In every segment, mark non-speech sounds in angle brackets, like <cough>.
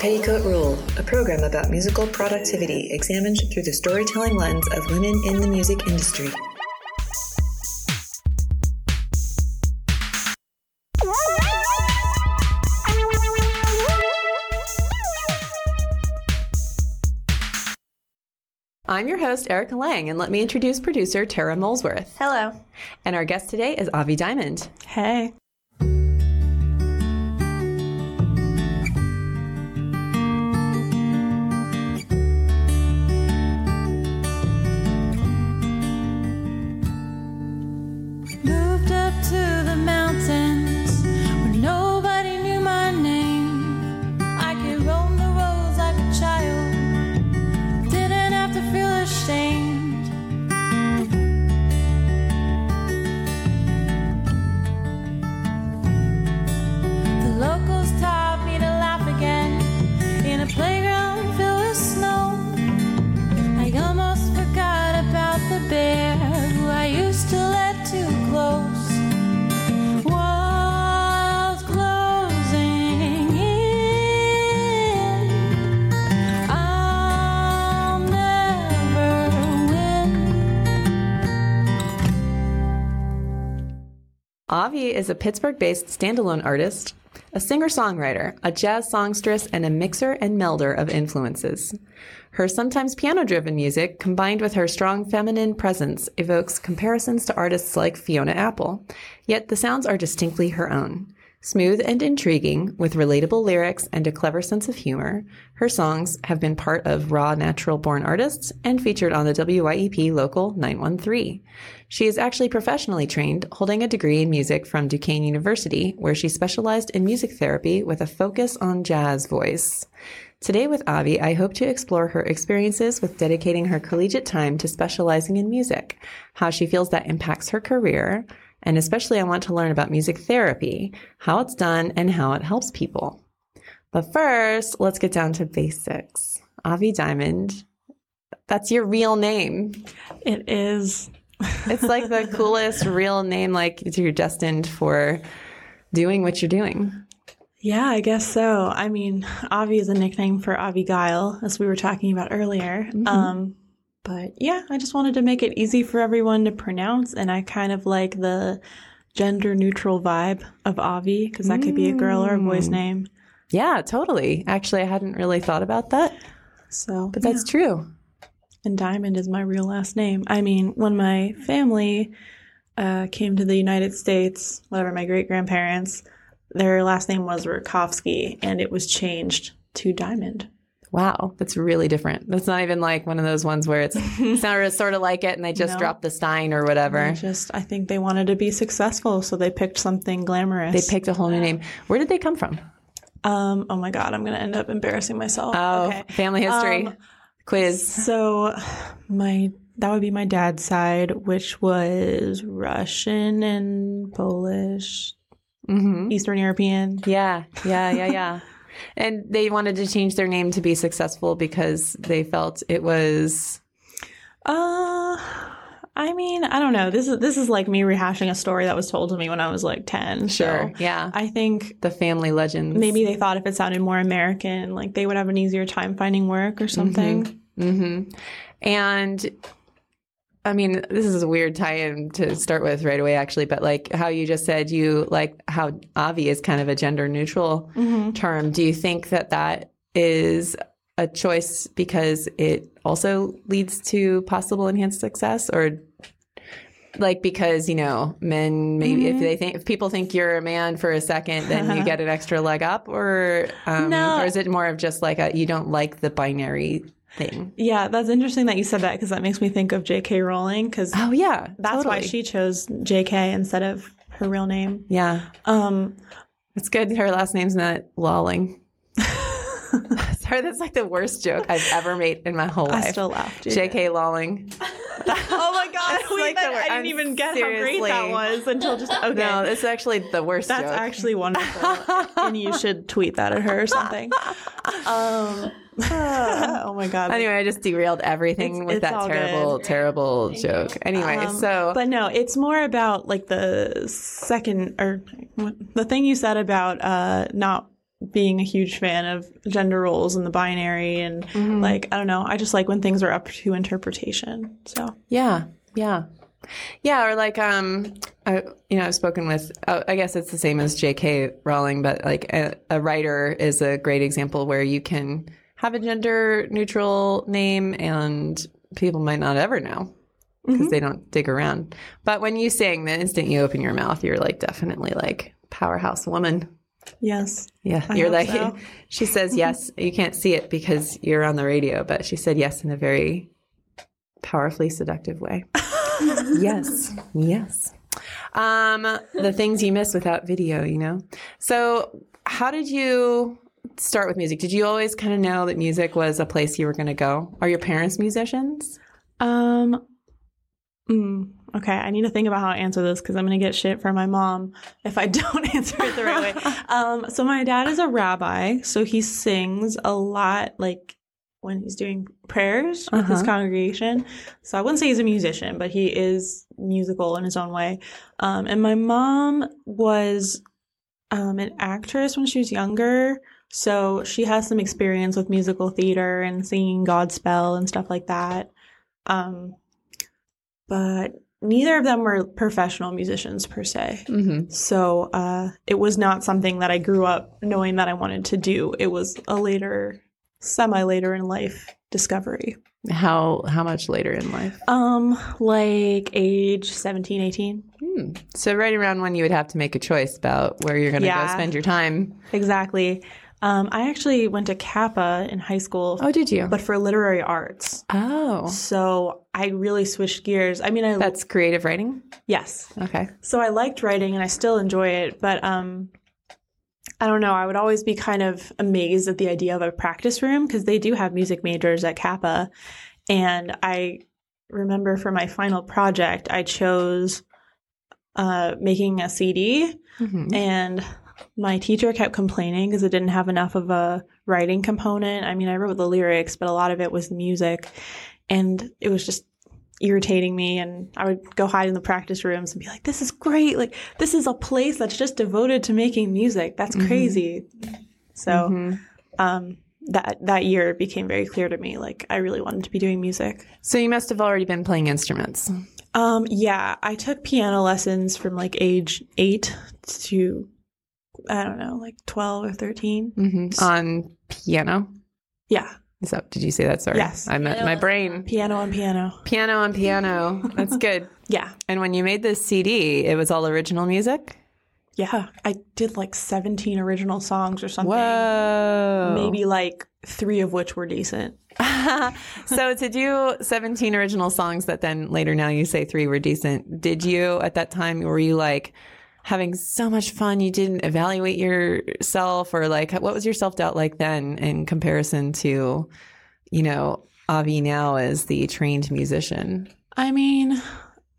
Petticoat Rule, a program about musical productivity examined through the storytelling lens of women in the music industry. I'm your host, Erica Lang, and let me introduce producer Tara Molesworth. Hello. And our guest today is Avi Diamond. Hey. Is a Pittsburgh based standalone artist, a singer songwriter, a jazz songstress, and a mixer and melder of influences. Her sometimes piano driven music, combined with her strong feminine presence, evokes comparisons to artists like Fiona Apple, yet the sounds are distinctly her own. Smooth and intriguing, with relatable lyrics and a clever sense of humor, her songs have been part of Raw Natural Born Artists and featured on the WYEP Local 913. She is actually professionally trained, holding a degree in music from Duquesne University, where she specialized in music therapy with a focus on jazz voice. Today with Avi, I hope to explore her experiences with dedicating her collegiate time to specializing in music, how she feels that impacts her career, and especially I want to learn about music therapy, how it's done, and how it helps people. But first, let's get down to basics. Avi Diamond, that's your real name. It is. <laughs> It's like the coolest real name, like you're destined for doing what you're doing. Yeah, I guess so. I mean, Avi is a nickname for Avigail, as we were talking about earlier. Um, but yeah, I just wanted to make it easy for everyone to pronounce, and I kind of like the gender neutral vibe of Avi because that could be a girl or a boy's name. Yeah, totally. Actually, I hadn't really thought about that, So, but that's true. and Diamond is my real last name. I mean, when my family uh, came to the United States, whatever, my great grandparents, their last name was Rutkowski, and it was changed to Diamond. Wow, that's really different. That's not even like one of those ones where it's <laughs> sounded sort of like it and they just No. dropped the Stein or whatever. I just, I think they wanted to be successful, so they picked something glamorous. They picked a whole new name. Where did they come from? Um, oh my god, I'm gonna end up embarrassing myself. Oh, okay. family history Um, quiz. So, my that would be my dad's side, which was Russian and Polish, hmm Eastern European. Yeah, yeah, yeah, yeah. <laughs> and they wanted to change their name to be successful because they felt it was. Uh, I mean, I don't know. This is this is like me rehashing a story that was told to me when I was like ten. Sure. So Yeah. I think The family legends. maybe they thought if it sounded more American, like they would have an easier time finding work or something. hmm And I mean, this is a weird tie-in to start with right away, actually. But like how you just said, you like how Avi is kind of a gender-neutral Mm-hmm. term. Do you think that that is a choice because it also leads to possible enhanced success, or like because you know men maybe Mm-hmm. if they think if people think you're a man for a second, then you <laughs> get an extra leg up, or um, No. or is it more of just like a you don't like the binary thing? Yeah, that's interesting that you said that because that makes me think of J.K. Rowling because Oh yeah, that's why she chose J.K. instead of her real name. Yeah, Um, it's good. Her last name's not Lawling. <laughs> Sorry, that's like the worst joke I've ever made in my whole life. I still laugh. dude. J.K. Lawling. <laughs> Oh my god! That's Wait, like that- wor- I didn't I'm even get how great that was until just <laughs> okay. No, it's actually the worst That's joke. actually wonderful, and you should tweet that at her or something. Um, oh my god! Anyway, I just derailed everything It's- with it's that terrible, good. terrible joke. Anyway, Um, so but no, it's more about like the second or what- the thing you said about uh, not being a huge fan of gender roles and the binary and Mm-hmm. like I don't know. I just like when things are up to interpretation. So Yeah, yeah, yeah. Or like, um, I, you know, I've spoken with. Uh, I guess it's the same as J.K. Rowling, but like a, a writer is a great example where you can have a gender neutral name and people might not ever know because they don't dig around. But when you sing, the instant you open your mouth, you're like definitely like powerhouse woman. Yes, Yeah, I you're like so. <laughs> she says yes. You can't see it because you're on the radio, but she said yes in a very powerfully seductive way. <laughs> yes, yes. Um, the things you miss without video, you know. So, how did you start with music? Did you always kind of know that music was a place you were going to go? Are your parents musicians? Um. mm, okay, I need to think about how to answer this because I'm going to get shit from my mom if I <laughs> don't answer it the right way. <laughs> Um. So my dad is a rabbi, so he sings a lot, like when he's doing prayers with his Uh-huh. congregation. So I wouldn't say he's a musician, but he is musical in his own way. Um. And my mom was um an actress when she was younger. So she has some experience with musical theater and singing Godspell and stuff like that. Um, but neither of them were professional musicians per se. Mm-hmm. So uh, it was not something that I grew up knowing that I wanted to do. It was a later, semi later in life discovery. How how much later in life? Um, like age 17, 18. Hmm. So right around when you would have to make a choice about where you're going to Yeah. go spend your time. Exactly. Um, I actually went to CAPA in high school, Oh, did you? but for literary arts. oh, So I really switched gears. I mean, I that's creative writing. yes. Okay. So I liked writing and I still enjoy it, but um I don't know, I would always be kind of amazed at the idea of a practice room because they do have music majors at CAPA. And I remember for my final project, I chose uh, making a CD Mhm. and my teacher kept complaining because it didn't have enough of a writing component. I mean, I wrote the lyrics, but a lot of it was the music. And it was just irritating me. And I would go hide in the practice rooms and be like, this is great. Like, this is a place that's just devoted to making music. That's crazy. So, Mhm. um, that, that year became very clear to me, like, I really wanted to be doing music. So you must have already been playing instruments. Um, yeah, I took piano lessons from like age eight to, I don't know, like 12 or 13. hmm On piano. Yeah, Is that? Did you say that? Sorry. Yes. I meant my brain. piano on piano. Piano on piano. That's <laughs> good. Yeah, And when you made this CD, it was all original music. yeah. I did like 17 original songs or something. Whoa. Maybe like three of which were decent. <laughs> so to do 17 original songs that then later now you say three were decent did you at that time were you like having so much fun. You didn't evaluate yourself or like what was your self-doubt like then in comparison to you know avi now as the trained musician? I mean,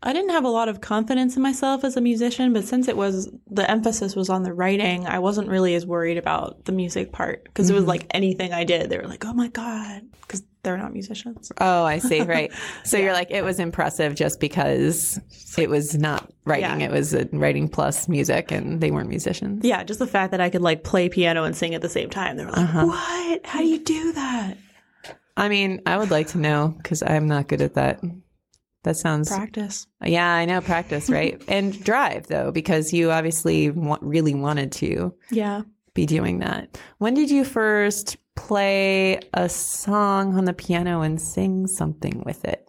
I didn't have a lot of confidence in myself as a musician, but since it was the emphasis was on the writing, I wasn't really as worried about the music part because it was mm-hmm. like anything I did, they were like, "Oh my god," because they're not musicians. oh i see right <laughs> so you're like it was impressive just because it was not writing Yeah. it was writing plus music and they weren't musicians Yeah, just the fact that I could like play piano and sing at the same time. They were like, uh-huh. "What? How do you do that?" I mean, I would like to know because I'm not good at that. That sounds. Practice. Yeah, I know practice, right? <laughs> and drive though, because you obviously wa- really wanted to Yeah. be doing that. When did you first play a song on the piano and sing something with it?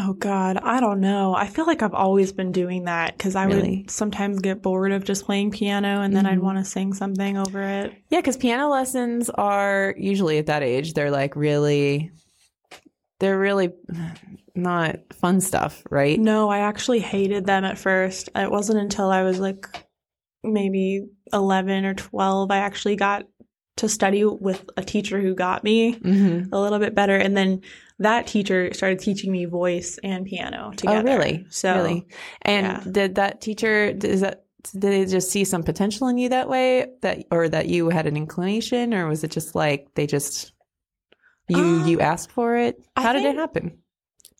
Oh God, I don't know. I feel like I've always been doing that because I Really? would sometimes get bored of just playing piano and then I'd Mhm. want to sing something over it. Yeah, because piano lessons are usually at that age. They're like really, they're really not fun stuff, right? No, I actually hated them at first. It wasn't until I was like maybe 11 or 12 I actually got to study with a teacher who got me Mm-hmm. a little bit better and then that teacher started teaching me voice and piano together. Oh, really? So really? And yeah. did that teacher is that did they just see some potential in you that way that or that you had an inclination or was it just like they just you Uh, you asked for it? How did it happen?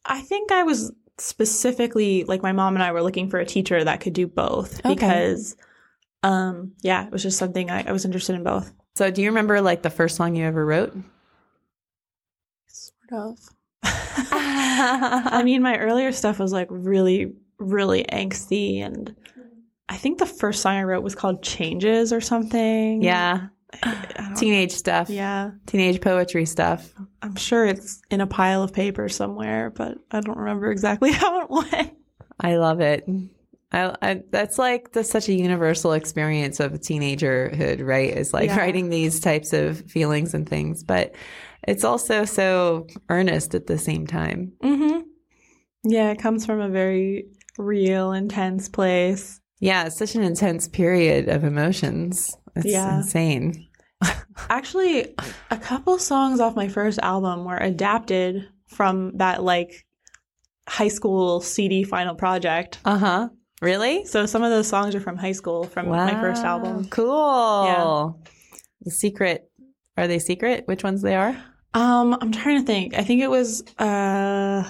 I think I was specifically like my mom and I were looking for a teacher that could do both Okay. because um yeah, it was just something I, I was interested in both. So, do you remember like the first song you ever wrote? Sort of. <laughs> I mean, my earlier stuff was like really, really angsty. And I think the first song I wrote was called Changes or something. Yeah, I teenage stuff. yeah. teenage poetry stuff. I'm sure it's in a pile of paper somewhere, but I don't remember exactly <laughs> how it went. I love it. I, I that's like the, such a universal experience of teenagerhood, right? Is like Yeah. writing these types of feelings and things, but it's also so earnest at the same time. Mm-hmm. Yeah, it comes from a very real, intense place. Yeah, it's such an intense period of emotions. It's Yeah. insane. <laughs> Actually, a couple songs off my first album were adapted from that like high school CD final project. Uh huh. Really? So some of those songs are from high school from my first album. Cool. The secret. Are they secret? Which ones they are? Um, I'm trying to think. I think it was uh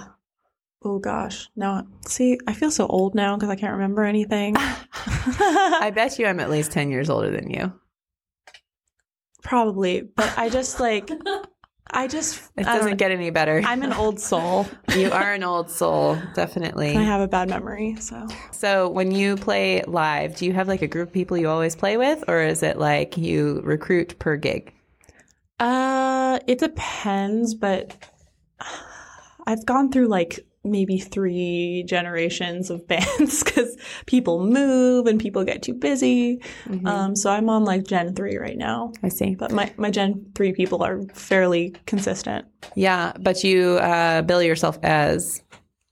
oh gosh. No, see, I feel so old now because I can't remember anything. <laughs> I bet you I'm at least 10 years older than you. Probably, but I just like <laughs> I just It I doesn't get any better. I'm an old soul. <laughs> you are an old soul, definitely. I have a bad memory, so So when you play live, do you have like a group of people you always play with, or is it like you recruit per gig? Uh, it depends, but <sighs> I've gone through like maybe three generations of bands <laughs> because people move and people get too busy. Um, so I'm on like Gen three right now, I see. but my my Gen three people are fairly consistent. Yeah, but you uh, bill yourself as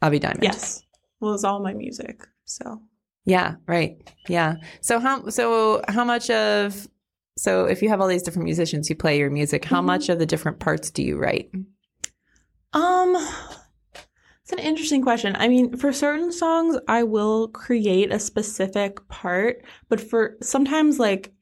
Avi Diamond. Yes, well, it's all my music. So Yeah. Right. Yeah. So how so how much of so if you have all these different musicians who play your music, how Mhm. much of the different parts do you write? Um, it's an interesting question. I mean, for certain songs, I will create a specific part, but for sometimes, like,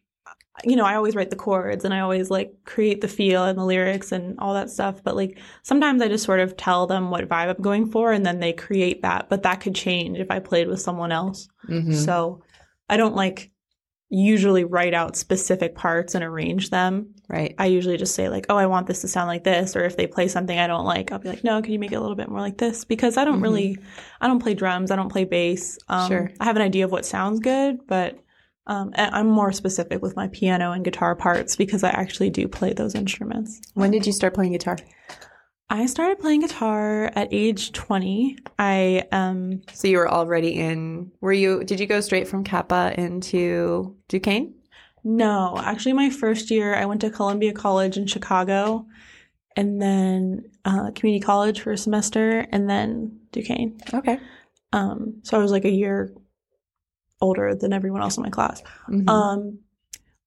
you know, I always write the chords and I always like create the feel and the lyrics and all that stuff. But like, sometimes I just sort of tell them what vibe I'm going for and then they create that. But that could change if I played with someone else. Mhm. So I don't like usually write out specific parts and arrange them. Right. I usually just say like, "Oh, I want this to sound like this," or if they play something I don't like, I'll be like, "No, can you make it a little bit more like this?" Because I don't Mhm. really, I don't play drums, I don't play bass. Um, Sure. I have an idea of what sounds good, but um, I'm more specific with my piano and guitar parts because I actually do play those instruments. When did you start playing guitar? I started playing guitar at age 20. I um So you were already in. Were you? Did you go straight from CAPA into Duquesne? no, actually my first year I went to Columbia College in Chicago and then uh, community college for a semester and then Duquesne. Okay. Um, so I was like a year older than everyone else in my class. Mhm. Um,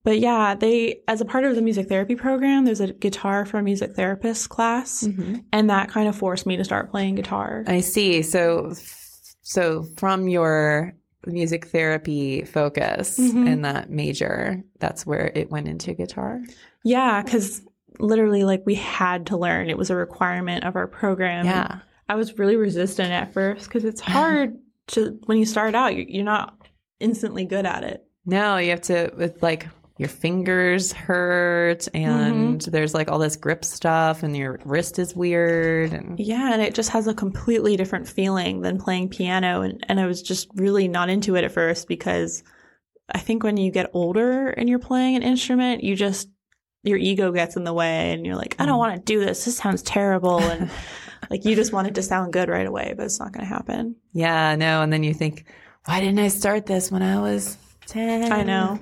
but yeah, they as a part of the music therapy program, there's a guitar for music therapist class, Mhm. and that kind of forced me to start playing guitar. I see. So, so from your music therapy focus Mhm. and that major, that's where it went into guitar. yeah, because literally, like we had to learn; it was a requirement of our program. Yeah. I was really resistant at first because it's <laughs> hard to when you start out, you- you're not instantly good at it. No, you have to with like your fingers hurt mm-hmm. and there's like all this grip stuff and your wrist is weird and Yeah, and it just has a completely different feeling than playing piano. And, and I was just really not into it at first because I think when you get older and you're playing an instrument, you just, your ego gets in the way and you're like, I don't mm. want to do this. This sounds terrible. And <laughs> like you just want it to sound good right away, but it's not going to happen. yeah, no, and then you think, why didn't I start this when I was 10? I know.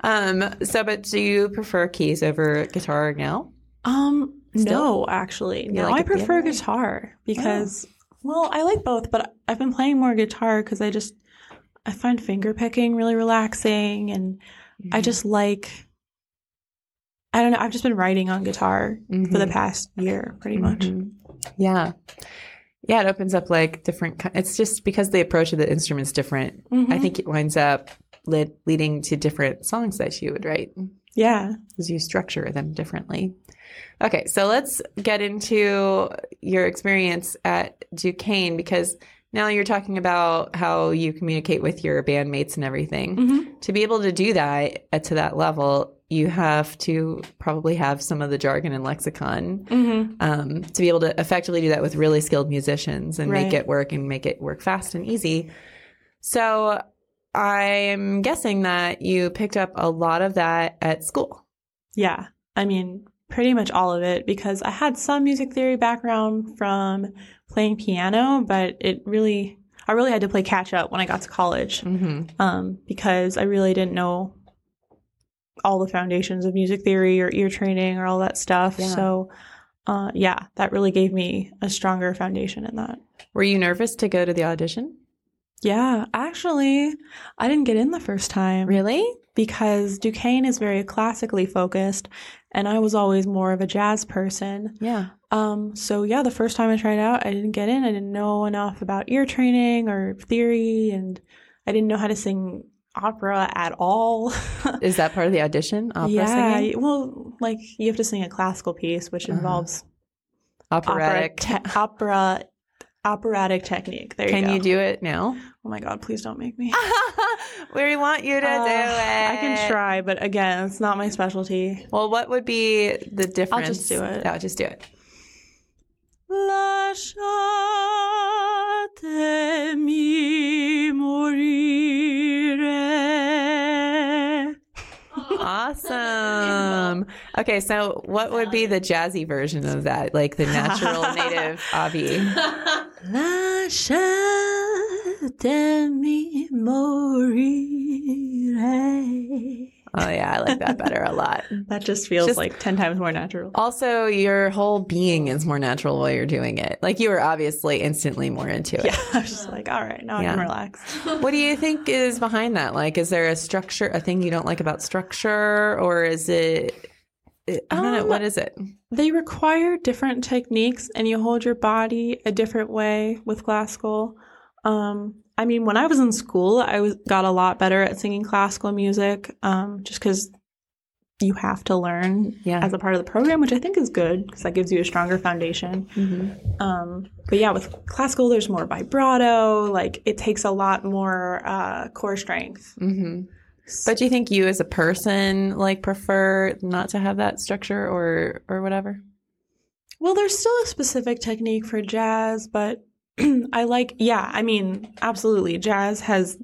Um so but do you prefer keys over guitar now? Um, Still? no, actually. You No, like I it the other prefer guitar because, well, I like both, but I've been playing more guitar because I just, I find finger picking really relaxing and Mm-hmm. I just like I don't know, I've just been writing on guitar for the Mhm. past year pretty much. Mhm. Yeah. Yeah, it opens up like different it's just because the approach of the instrument's different. I Mhm. think it winds up led, leading to different songs that you would write. Yeah. because you structure them differently. Okay, so let's get into your experience at Duquesne because now you're talking about how you communicate with your bandmates and everything. Mhm. To be able to do that at, to that level, you have to probably have some of the jargon and lexicon Mm-hmm. um, to be able to effectively do that with really skilled musicians and make it work and make it work fast and easy. So I'm guessing that you picked up a lot of that at school. Yeah. I mean, pretty much all of it because I had some music theory background from playing piano, but it really, I really had to play catch up when I got to college Mm-hmm. um, because I really didn't know all the foundations of music theory or ear training or all that stuff. Yeah. So, uh, yeah, that really gave me a stronger foundation in that. Were you nervous to go to the audition? Yeah, actually, I didn't get in the first time. Really? because Duquesne is very classically focused, and I was always more of a jazz person. Yeah. Um, so yeah, the first time I tried out, I didn't get in. I didn't know enough about ear training or theory, and I didn't know how to sing opera at all. <laughs> Is that part of the audition? Opera yeah, singing? well, like you have to sing a classical piece, which Uh-huh. involves Operatic. opera, te- opera, operatic technique. There you Can you do it now? Oh my god, please don't make me. <laughs> we want you to Uh, do it. I can try, but again, it's not my specialty. Well, what would be the difference? I'll just do it. Yeah, just do it. Lasciatemi morire. Awesome. Okay, so what would be the jazzy version of that? Like the natural <laughs> native Avi? Lasciatemi morire. Oh yeah, I like that better a lot. <laughs> That just feels Just- like 10 times more natural. Also, your whole being is more natural while you're doing it. Like you were obviously instantly more into it. Yeah, <laughs> I was just like, all right, now I Yeah. can relax. What do you think is behind that? Like, is there a structure, a thing you don't like about structure, or is it? I don't know. Um, What is it? They require different techniques and you hold your body a different way with classical. Um, I mean, when I was in school, I was got a lot better at singing classical music um, just because you have to learn Yeah. as a part of the program, which I think is good because that gives you a stronger foundation. Mm-hmm. Um, but yeah, with classical, there's more vibrato. Like it takes a lot more uh, core strength. Mm-hmm. But do you think you, as a person, like prefer not to have that structure, or or whatever? Well, there's still a specific technique for jazz, but <clears throat> I like, yeah, I mean, absolutely. Jazz has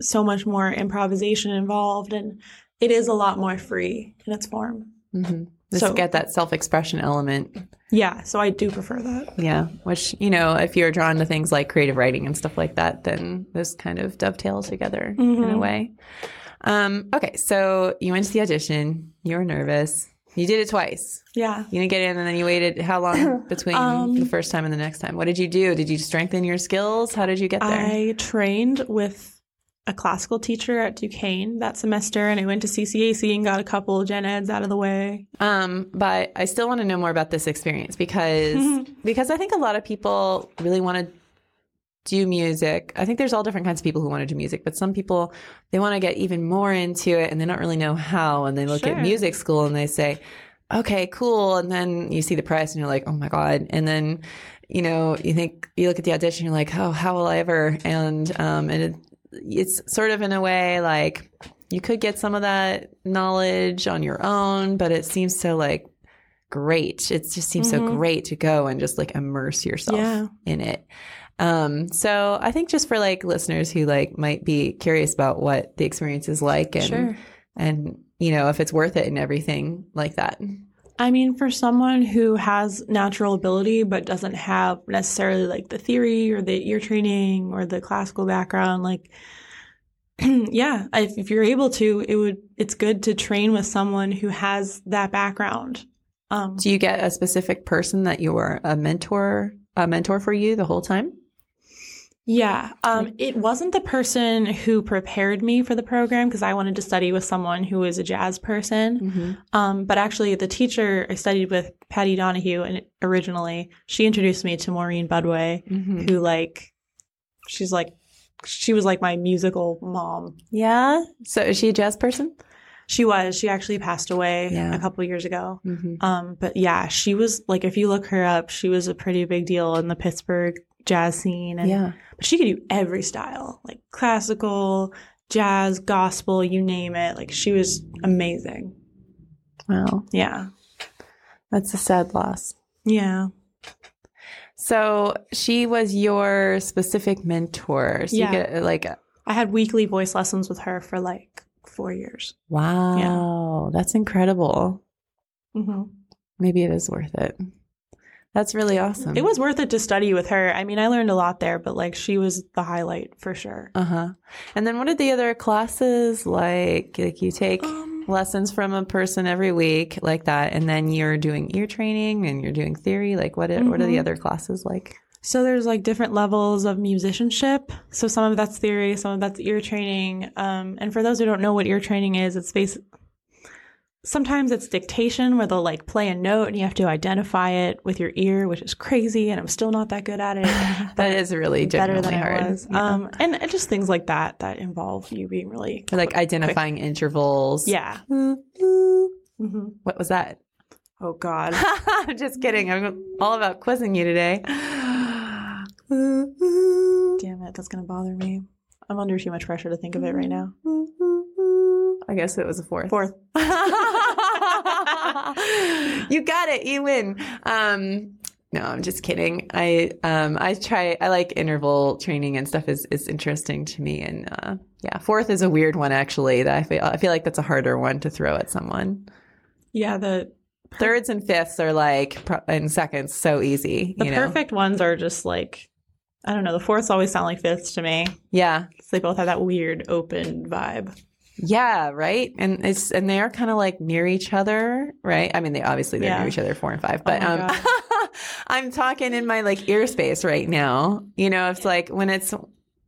so much more improvisation involved and it is a lot more free in its form. Mm-hmm. Just So- get that self-expression element. Yeah, so I do prefer that. Yeah, which you know, if you're drawn to things like creative writing and stuff like that, then those kind of dovetail together in a Mhm. way. Um, okay, so you went to the audition. You were nervous. You did it twice. Yeah. You didn't get in, and then you waited. How long <coughs> between Um, the first time and the next time? What did you do? Did you strengthen your skills? How did you get there? I trained with a classical teacher at Duquesne that semester and I went to CCAC and got a couple of gen eds out of the way. Um, but I still want to know more about this experience because <laughs> because I think a lot of people really want to do music. I think there's all different kinds of people who want to do music, but some people they want to get even more into it and they don't really know how. And they look Sure. at music school and they say, "Okay, cool," and then you see the price and you're like, "Oh my god!" And then you know you think you look at the audition, you're like, "Oh, how will I ever?" And um, and it, it's sort of in a way like you could get some of that knowledge on your own, but it seems so like great. It just seems so Mhm. great to go and just like immerse yourself Yeah. in it. Um, so I think just for like listeners who like might be curious about what the experience is like and Sure. and you know if it's worth it and everything like that. I mean, for someone who has natural ability but doesn't have necessarily like the theory or the ear training or the classical background, like, <clears throat> yeah, if, if you're able to, it would, it's good to train with someone who has that background. Um, Do you get a specific person that you were a mentor a mentor for you the whole time? Yeah, um, it wasn't the person who prepared me for the program because I wanted to study with someone who was a jazz person. Mm-hmm. Um, but actually, the teacher I studied with, Patty Donahue, and originally she introduced me to Maureen Budway, Mm-hmm. who like, she's like, she was like my musical mom. Yeah. So is she a jazz person? She was. She actually passed away Yeah. a couple years ago. Mm-hmm. Um, but yeah, she was like, if you look her up, she was a pretty big deal in the Pittsburgh jazz scene, and Yeah. but she could do every style, like classical, jazz, gospel, you name it. Like she was amazing. Wow. Yeah. That's a sad loss. Yeah. So she was your specific mentor. So Yeah. you get like, I had weekly voice lessons with her for like four years. wow, Yeah. that's incredible. hmm Maybe it is worth it. That's really awesome. It was worth it to study with her. I mean, I learned a lot there, but like she was the highlight for sure. Uh huh. And then what are the other classes like? Like you take Um, lessons from a person every week, like that, and then you're doing ear training and you're doing theory. Like what? Are, What are the Mhm. other classes like? So there's like different levels of musicianship. So some of that's theory, some of that's ear training. Um, and for those who don't know what ear training is, it's basically sometimes it's dictation where they'll like play a note and you have to identify it with your ear, which is crazy. And I'm still not that good at it. <laughs> That is really better than hard. I was. Yeah. Um, and and just things like that that involve you being really Or, like identifying intervals. yeah. Hmm. What was that? Oh God. <laughs> I'm just kidding. I'm all about quizzing you today. <sighs> Damn it, that's gonna bother me. I'm under too much pressure to think of it right now. I guess it was a fourth. Fourth. <laughs> <laughs> you got it. You win. Um, no, I'm just kidding. I um, I try. I like interval training and stuff. is is interesting to me. And uh, yeah, fourth is a weird one actually. That I feel I feel like that's a harder one to throw at someone. Yeah, the Thirds and fifths are like and seconds so easy. the you know? perfect ones are just like I don't know. The fourths always sound like fifths to me. Yeah, They both have that weird open vibe. Yeah, right. And it's and they are kind of like near each other, right? I mean, they obviously they're Yeah. near each other, four and five. But my um, <laughs> I'm talking in my like ear space right now. You know, it's like when it's,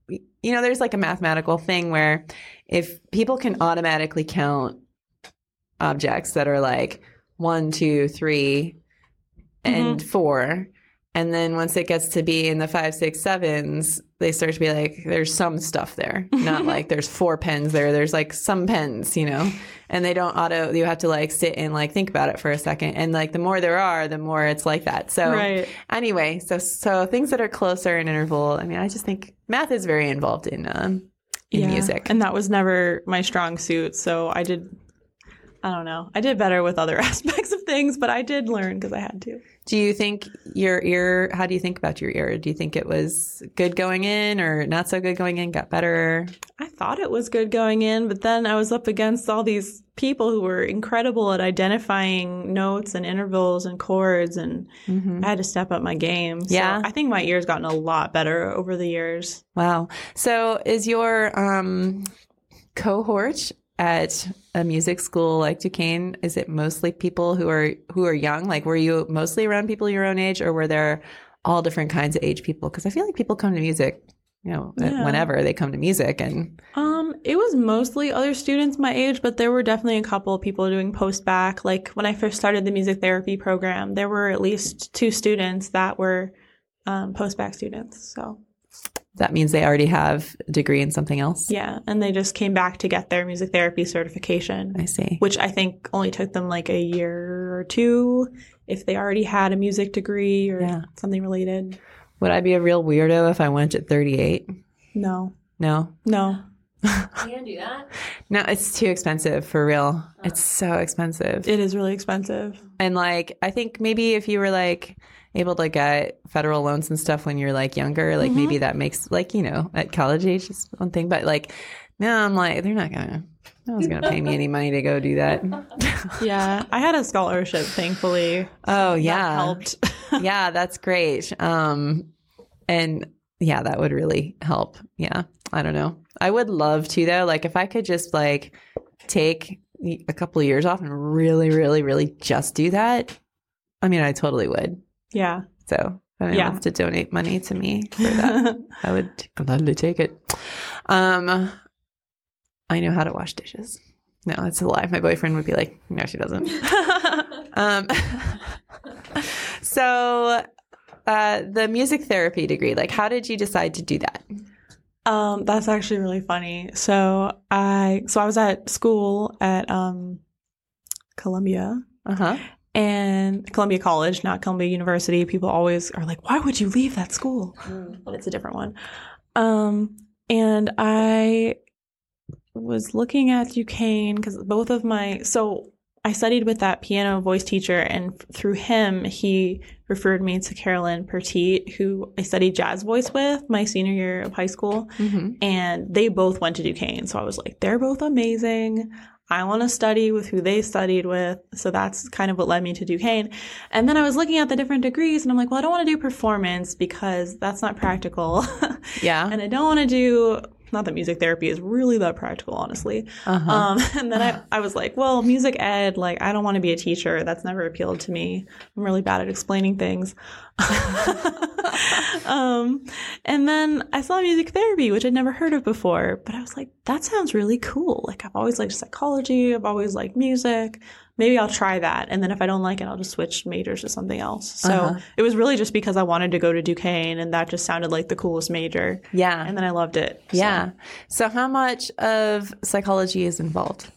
you know, there's like a mathematical thing where if people can automatically count objects that are like one, two, three, and four. And then once it gets to be in the five, six, sevens, they start to be like, there's some stuff there. Not <laughs> like there's four pens there. There's like some pens, you know? And they don't auto, you have to like sit and like think about it for a second. And like the more there are, the more it's like that. So Right. anyway, so, so things that are closer in interval, I mean, I just think math is very involved in, um, in Yeah. music. And that was never my strong suit. So I did, I don't know. I did better with other <laughs> aspects of things, but I did learn because I had to. Do you think your ear, how do you think about your ear? Do you think it was good going in or not so good going in, got better? I thought it was good going in, but then I was up against all these people who were incredible at identifying notes and intervals and chords, and I had to step up my game. So Yeah. I think my ear's gotten a lot better over the years. Wow. So is your um, cohort at a music school like Duquesne, is it mostly people who are who are young? Like were you mostly around people your own age or were there all different kinds of age people? Because I feel like people come to music, you know, Yeah. whenever they come to music and Um, it was mostly other students my age, but there were definitely a couple of people doing post-bac. Like when I first started the music therapy program, there were at least two students that were um, post-bac students. So that means they already have a degree in something else. yeah, and they just came back to get their music therapy certification. I see. which I think only took them like a year or two if they already had a music degree or Yeah. something related. Would I be a real weirdo if I went at 38? No, No. no. You can do that? <laughs> No, it's too expensive for real. It's so expensive. It is really expensive. and like I think maybe if you were like able to get federal loans and stuff when you're like younger, like maybe that makes like, you know, at college age is one thing. But like now I'm like, they're not gonna no one's gonna pay me any money to go do that. <laughs> Yeah, I had a scholarship, thankfully. oh That yeah. helped. <laughs> yeah, that's great. Um, and yeah, that would really help. Yeah, I don't know. I would love to though. Like if I could just like take a couple of years off and really, really, really just do that. I mean, I totally would. Yeah. So if anyone Yeah. wants to donate money to me for that, <laughs> I would gladly take it. Um, I know how to wash dishes. No, that's a lie. My boyfriend would be like, no, she doesn't. <laughs> Um, <laughs> so, uh, the music therapy degree, like, how did you decide to do that? Um, that's actually really funny. So I so I was at school at um Columbia Uh huh. And Columbia College, not Columbia University. People always are like, "Why would you leave that school?" But it's a different one. Um, and I was looking at Duquesne because both of my so I studied with that piano voice teacher, and f- through him, he referred me to Carolyn Perteete, who I studied jazz voice with my senior year of high school. Mm-hmm. And they both went to Duquesne. So I was like, they're both amazing. I want to study with who they studied with. So that's kind of what led me to Duquesne. And then I was looking at the different degrees, and I'm like, well, I don't want to do performance because that's not practical. <laughs> Yeah. and I don't want to do not that music therapy is really that practical, honestly. Uh-huh. Um, <laughs> and then I, <sighs> I was like, well, music ed, like, I don't want to be a teacher. That's never appealed to me. I'm really bad at explaining things. <laughs> <laughs> um, and then I saw music therapy, which I'd never heard of before, but I was like, that sounds really cool. Like, I've always liked psychology, I've always liked music. Maybe I'll try that. And then if I don't like it, I'll just switch majors to something else. So Uh-huh. it was really just because I wanted to go to Duquesne, and that just sounded like the coolest major. yeah. And then I loved it. So- yeah. So how much of psychology is involved?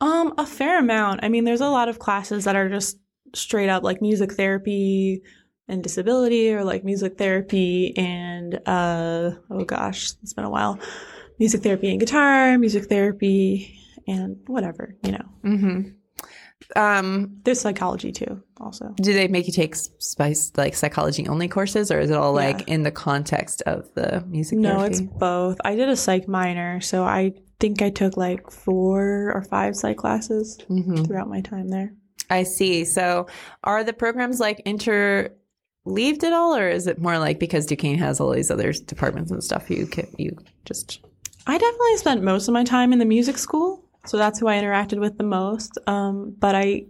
Um, a fair amount. I mean, there's a lot of classes that are just straight up like music therapy and disability or like music therapy and uh oh gosh, it's been a while. Music therapy and guitar, music therapy and whatever, you know. Mm-hmm. Um, There's psychology too, also. do they make you take spice like psychology only courses, or is it all like Yeah. in the context of the music No, therapy? it's both. I did a psych minor, so I think I took like four or five psych classes hmm throughout my time there. I see. So are the programs like interleaved at all, or is it more like because Duquesne has all these other departments and stuff, you can, you just I definitely spent most of my time in the music school, so that's who I interacted with the most. Um, but I,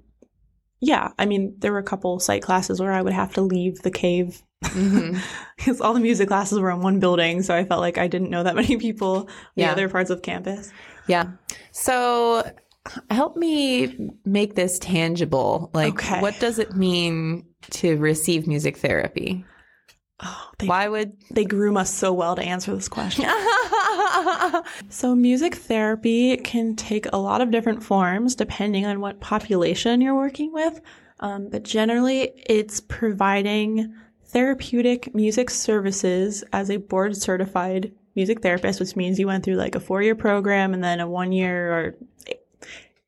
yeah, I mean, there were a couple psych classes where I would have to leave the cave <laughs> Mhm. because all the music classes were in one building, so I felt like I didn't know that <laughs> many people in Yeah. the other parts of campus. Yeah. So help me make this tangible. Like, Okay. what does it mean to receive music therapy? Oh, they, Why would? they groom us so well to answer this question. <laughs> <laughs> So, music therapy can take a lot of different forms depending on what population you're working with. Um, but generally, it's providing therapeutic music services as a board certified music therapist, which means you went through like a four year program and then a one year or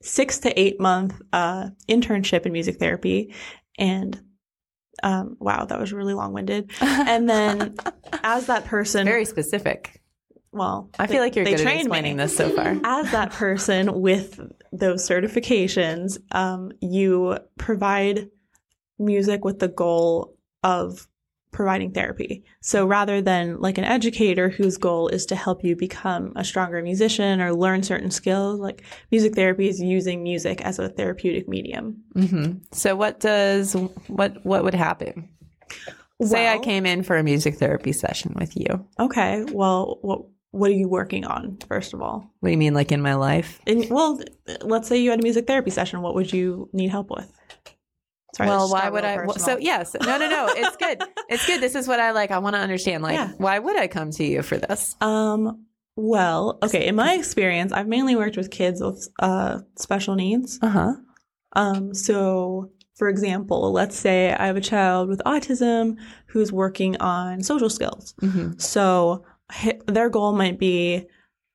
six to eight month uh, internship in music therapy. And um, wow, that was really long winded. <laughs> And then as that person, Very specific. Well, I feel like you're good at explaining me. this so far. <laughs> As that person with those certifications, um, you provide music with the goal of providing therapy. So rather than like an educator whose goal is to help you become a stronger musician or learn certain skills, like music therapy is using music as a therapeutic medium. hmm So, what does what what would happen? Say I came in for a music therapy session with you. Okay, well, what what are you working on first of all? What do you mean, like in my life? And well, let's say you had a music therapy session. What would you need help with? Sorry, well, why would I? personal. so yes, no, no, no. It's good. <laughs> it's good. This is what I like. I want to understand. Like, Yeah. why would I come to you for this? Um. Well, okay. In my experience, I've mainly worked with kids with uh, special needs. Uh huh. Um. So, for example, let's say I have a child with autism who's working on social skills. hmm So, their goal might be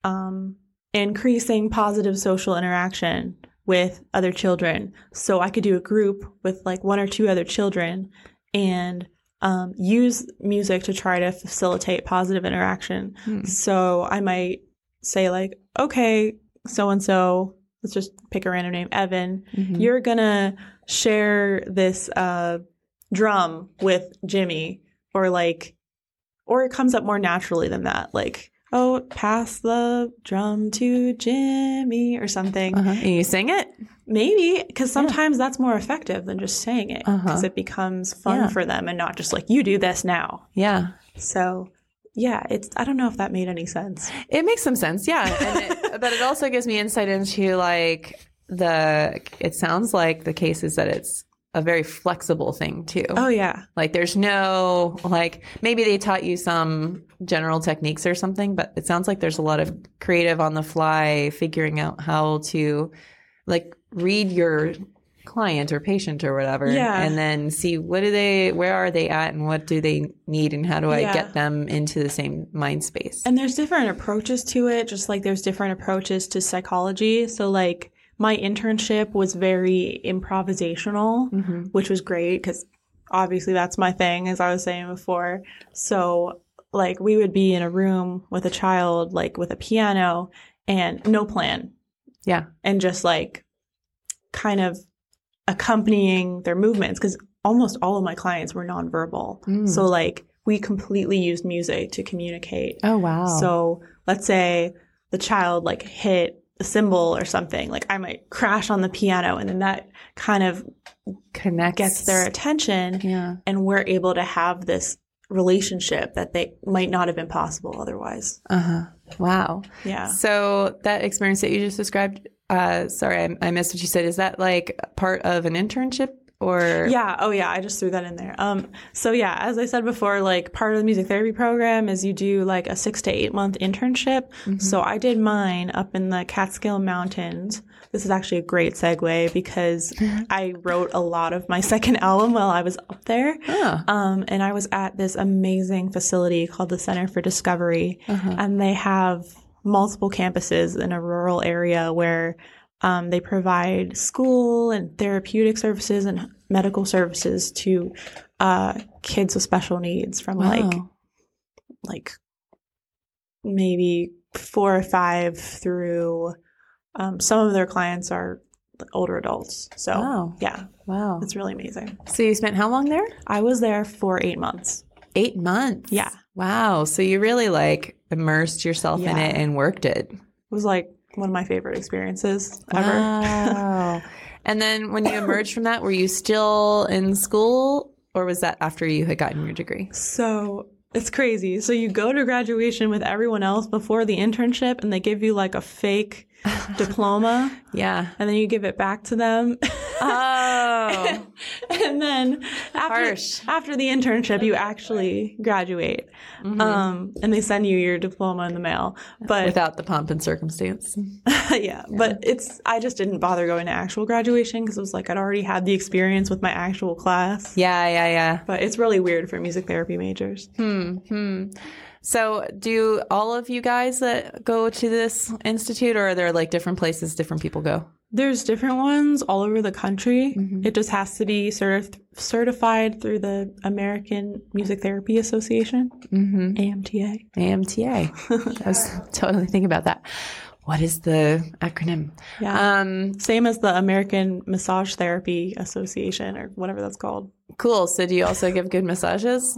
um, increasing positive social interaction with other children. So, I could do a group with like one or two other children and um, use music to try to facilitate positive interaction. Hmm. So, I might say, like, okay, so and so, let's just pick a random name, Evan Mhm. you're gonna share this uh, drum with Jimmy, or like, or it comes up more naturally than that, like, oh, pass the drum to Jimmy or something. Uh-huh. And you sing it? Maybe because sometimes that's more effective than just saying it because Uh-huh. it becomes fun Yeah. for them and not just like you do this now. Yeah. So. Yeah, it's. I don't know if that made any sense. It makes some sense, yeah. And it, <laughs> but it also gives me insight into like the. It sounds like the case is that it's a very flexible thing too. Oh yeah, Like there's no like maybe they taught you some general techniques or something, but it sounds like there's a lot of creative on the fly figuring out how to like read your client or patient or whatever Yeah. and then see what do they where are they at and what do they need and how do I Yeah. get them into the same mind space. And there's different approaches to it, just like there's different approaches to psychology. So, like, my internship was very improvisational, Mm-hmm. which was great because obviously that's my thing, as I was saying before. So, like, we would be in a room with a child, like with a piano and no plan, Yeah. and just like kind of accompanying their movements because almost all of my clients were nonverbal. Mm. So, like, we completely used music to communicate. Oh wow. So let's say the child like hit a cymbal or something, like I might crash on the piano and then that kind of connects gets their attention Yeah. and we're able to have this relationship that they might not have been possible otherwise. Uh huh. Wow. Yeah. So that experience that you just described. Uh, sorry, I, I missed what you said. Is that like part of an internship or? Yeah. Oh, yeah. I just threw that in there. Um. So yeah, as I said before, like part of the music therapy program is you do like a six to eight month internship. So I did mine up in the Catskill Mountains. This is actually a great segue because I wrote a lot of my <laughs> second album while I was up there. Um, and I was at this amazing facility called the Center for Discovery, and they have multiple campuses in a rural area where um, they provide school and therapeutic services and medical services to uh, kids with special needs from like Wow. like maybe four or five through. Um, some of their clients are older adults, so Wow. yeah, Wow. it's really amazing. So you spent how long there? I was there for eight months. Eight months. Yeah. Wow. So you really like immersed yourself in it and worked it. It was like one of my favorite experiences ever. Wow. <laughs> and then when you emerged from that, were you still in school or was that after you had gotten your degree? so it's crazy. So you go to graduation with everyone else before the internship, and they give you like a fake <laughs> diploma, Yeah. and then you give it back to them. Oh. <laughs> and then after, Harsh. after the internship, you actually graduate, um, and they send you your diploma in the mail. But Without the pomp and circumstance. <laughs> yeah, but it's I just didn't bother going to actual graduation because it was like I'd already had the experience with my actual class. Yeah, yeah, yeah. But it's really weird for music therapy majors. Hmm. So, do all of you guys that go to this institute, or are there like different places different people go? There's different ones all over the country. Mm-hmm. It just has to be certif- certified through the American Music Therapy Association, Mm-hmm. AMTA. AMTA. <laughs> I was totally thinking about that. What is the acronym? Yeah. Um, Same as the American Massage Therapy Association or whatever that's called. cool. So, do you also give good massages?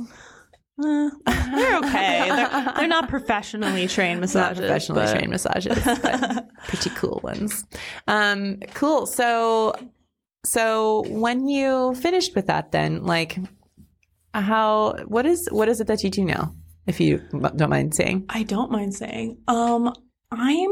Uh, they're okay. They're, they're not <laughs> professionally trained Not massages. professionally but- trained massages, but <laughs> pretty cool ones. Um, cool. So, so when you finished with that, then like, how? What is what is it that you do now? If you don't mind saying. I don't mind saying. Um, I'm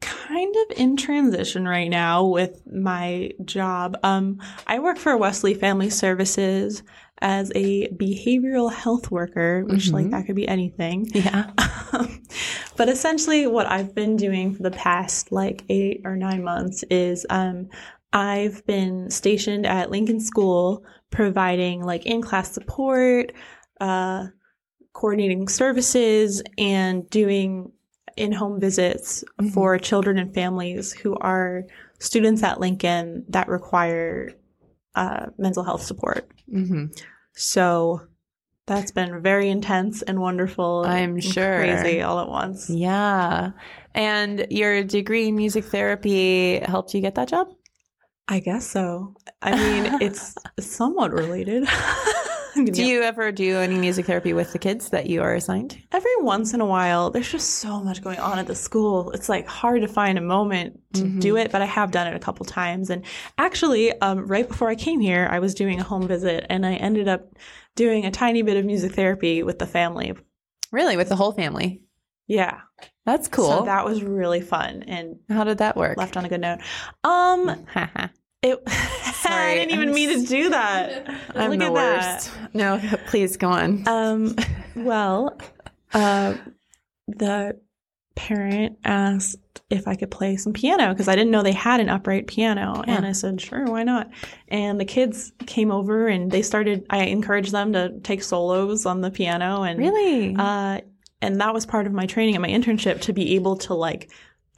kind of in transition right now with my job. Um, I work for Wesley Family Services as a behavioral health worker, which like that could be anything. Yeah. <laughs> but essentially, what I've been doing for the past like eight or nine months is um, I've been stationed at Lincoln School providing like in class support, uh, coordinating services, and doing in home visits for children and families who are students at Lincoln that require uh, mental health support. hmm So that's been very intense and wonderful. I'm and sure. Crazy all at once. Yeah. And your degree in music therapy helped you get that job? I guess so. I mean, <laughs> it's somewhat related. <laughs> <laughs> Do you ever do any music therapy with the kids that you are assigned? every once in a while, there's just so much going on at the school. It's like hard to find a moment to do it, but I have done it a couple times. And actually, um, right before I came here, I was doing a home visit and I ended up doing a tiny bit of music therapy with the family. Really, with the whole family? Yeah. That's cool. So that was really fun and How did that work? left on a good note. Um, <laughs> it, <laughs> Sorry, I didn't even I'm mean to do that. <laughs> I'm Look the at worst. No, <laughs> please go on. Um, well, uh, the parent asked if I could play some piano because I didn't know they had an upright piano. Yeah. And I said, sure, why not? And the kids came over and they started, I encouraged them to take solos on the piano. And really? uh, and that was part of my training and my internship to be able to like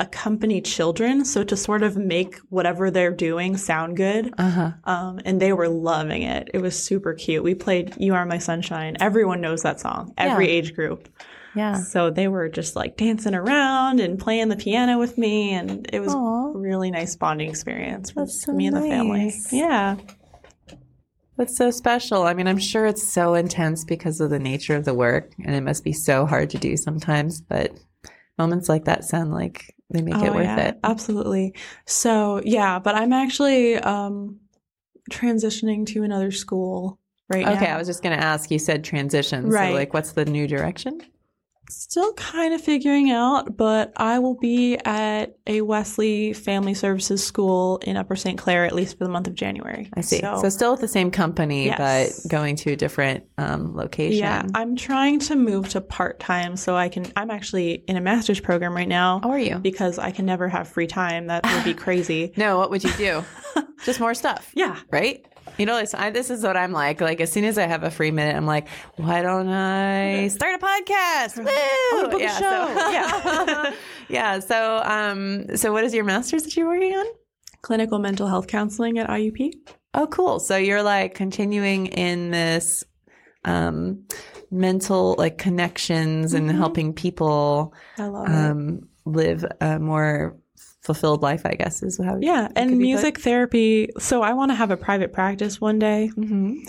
accompany children. So to sort of make whatever they're doing sound good. Uh huh. Um, and they were loving it. It was super cute. We played You Are My Sunshine. Everyone knows that song, every Yeah. age group. Yeah. So they were just like dancing around and playing the piano with me. And it was Aw. a really nice bonding experience with so me and the family. Yeah. That's so special. I mean, I'm sure it's so intense because of the nature of the work, and it must be so hard to do sometimes. But moments like that sound like they make it Oh, worth yeah, it. Absolutely. So yeah, but I'm actually um, transitioning to another school right now. Okay, I was just going to ask. You said transition. Right. So, like, what's the new direction? Still kind of figuring out, but I will be at a Wesley Family Services School in Upper St. Clair at least for the month of January. I see. So, So, still at the same company, Yes. but going to a different um, location. yeah, I'm trying to move to part time so I can. I'm actually in a master's program right now How are you? because I can never have free time. That would be <laughs> crazy. No, what would you do? <laughs> just more stuff. Yeah. Right? You know, it's- I, this is what I'm like. Like, as soon as I have a free minute, I'm like, why don't I start a podcast? <laughs> Woo! book a show. So, <laughs> yeah. <laughs> yeah. So, um, so what is your master's that you're working on? Clinical mental health counseling at IUP. Oh, cool. So you're like continuing in this um, mental like connections and Mhm. helping people um, live a more fulfilled life, I guess is how Yeah, and be put. music therapy. So I want to have a private practice one day, hmm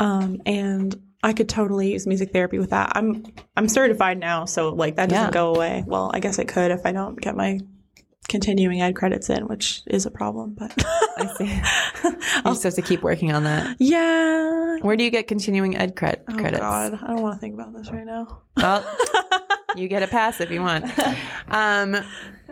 um, and I could totally use music therapy with that. I'm I'm certified now, so like that doesn't Yeah. go away. Well, I guess it could if I don't get my continuing ed credits in, which is a problem. But I see. You just have to keep working on that. yeah. Where do you get continuing ed cred- Oh credits? God, I don't want to think about this right now. Well, <laughs> you get a pass if you want. <laughs> Um,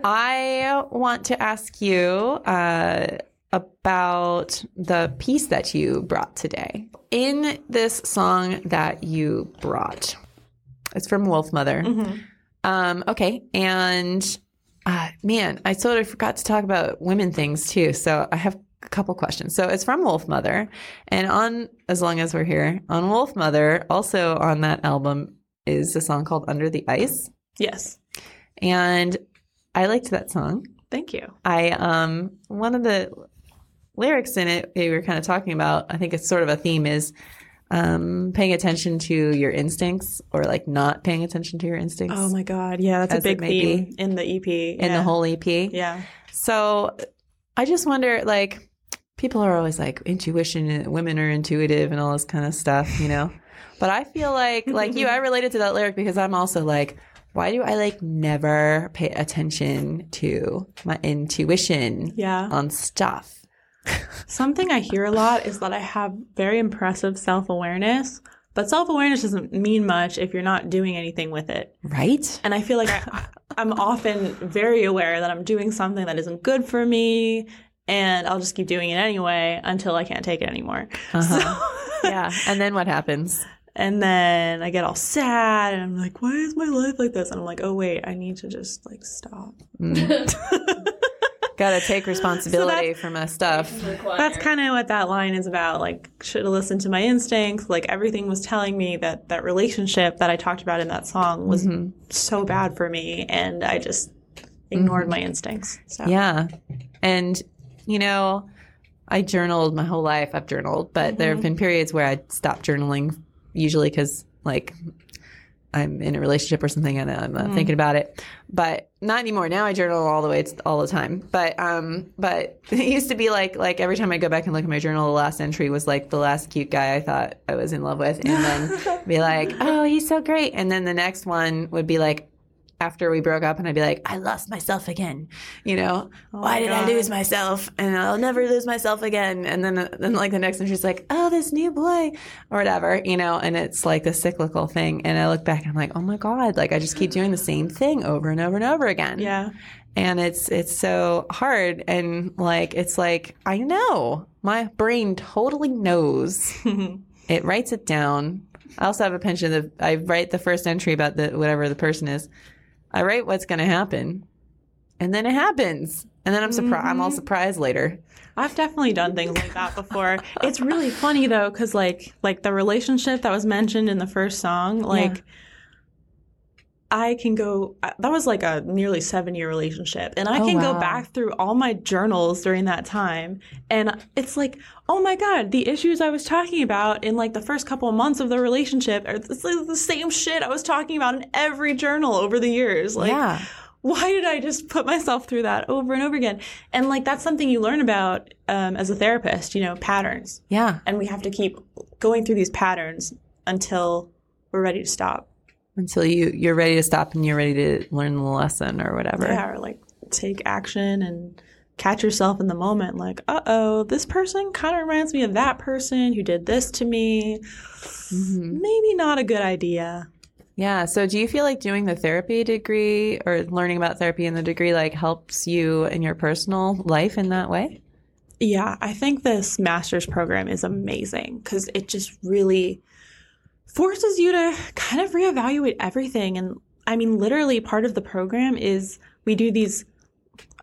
I want to ask you uh, about the piece that you brought today. In this song that you brought, it's from Wolf Mother. Mhm. Um, okay, and uh, man, I sort of forgot to talk about women things too. So I have a couple questions. So it's from Wolf Mother, and on as long as we're here on Wolf Mother, also on that album is a song called Under the Ice, Yes, and I liked that song. thank you. I um one of the lyrics in it we were kind of talking about. I think it's sort of a theme is um paying attention to your instincts or like not paying attention to your instincts. Oh my God, yeah, that's a big theme in the EP. in yeah. the whole EP. Yeah. So I just wonder, like, people are always like intuition, women are intuitive and all this kind of stuff, you know? But I feel like, like you, I <laughs> related to that lyric because I'm also like, why do I like never pay attention to my intuition Yeah. on stuff? <laughs> Something I hear a lot is that I have very impressive self awareness, but self awareness doesn't mean much if you're not doing anything with it. Right? And I feel like I, I'm often very aware that I'm doing something that isn't good for me, and I'll just keep doing it anyway until I can't take it anymore. Uh-huh. <laughs> So, yeah. And then what happens? And then I get all sad, and I'm like, why is my life like this? And I'm like, oh, wait, I need to just like stop. Mm. <laughs> Got to take responsibility for my stuff. That's kind of what that line is about. Like, should have listened to my instincts. Like, everything was telling me that that relationship that I talked about in that song was mm-hmm. so bad for me, and I just ignored mm-hmm. my instincts. So, Yeah. And, you know, I journaled my whole life. I've journaled, but there have mm-hmm. been periods where I stopped journaling, usually because, like, I'm in a relationship or something and I'm not thinking about it. But not anymore. Now I journal all the way, it's all the time. But, um, but <laughs> it used to be like, like every time I go back and look at my journal, the last entry was like the last cute guy I thought I was in love with. And then <laughs> be like, oh, he's so great. And then the next one would be like, after we broke up and I'd be like, I lost myself again. You know, oh why my did I lose myself? And I'll never lose myself again. And then, uh, then like the next one, she's like, oh, this new boy or whatever, you know, and it's like the cyclical thing. And I look back and I'm like, oh my God, like I just keep doing the same thing over and over and over again. yeah, And it's, it's so hard. And like, it's like, I know my brain totally knows <laughs> it writes it down. I also have a penchant that I write the first entry about the whatever the person is. I write what's going to happen, and then it happens, and then I'm surprised. I'm all mm-hmm. surprised later. I've definitely done things like that before. it's really funny though, because like like the relationship that was mentioned in the first song, like I can go, uh, that was like a nearly seven year relationship. And I Oh, can wow. go back through all my journals during that time. And it's like, oh my God, the issues I was talking about in like the first couple of months of the relationship are the same shit I was talking about in every journal over the years. Like, yeah. why did I just put myself through that over and over again? And like, that's something you learn about um, as a therapist, you know, patterns. Yeah. And we have to keep going through these patterns until we're ready to stop. Until you you're ready to stop and you're ready to learn the lesson or whatever. Yeah, or like take action and catch yourself in the moment. Like, uh oh, this person kind of reminds me of that person who did this to me. Mhm. Maybe not a good idea. Yeah. So do you feel like doing the therapy degree or learning about therapy in the degree like helps you in your personal life in that way? Yeah, I think this master's program is amazing because it just really forces you to kind of reevaluate everything. And I mean, literally, part of the program is we do these.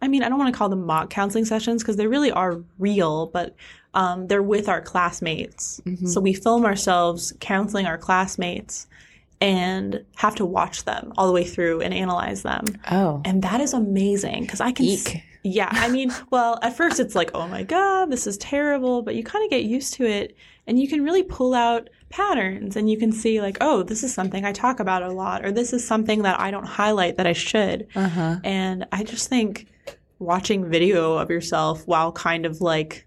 I mean, I don't want to call them mock counseling sessions because they really are real, but um, they're with our classmates. So we film ourselves counseling our classmates and have to watch them all the way through and analyze them. Oh. And that is amazing because I can. Eek. Yeah, I mean, <laughs> well, at first it's like, oh my God, this is terrible. But you kind of get used to it and you can really pull out patterns and you can see, like, oh, this is something I talk about a lot, or this is something that I don't highlight that I should. Uh-huh. And I just think watching video of yourself while kind of like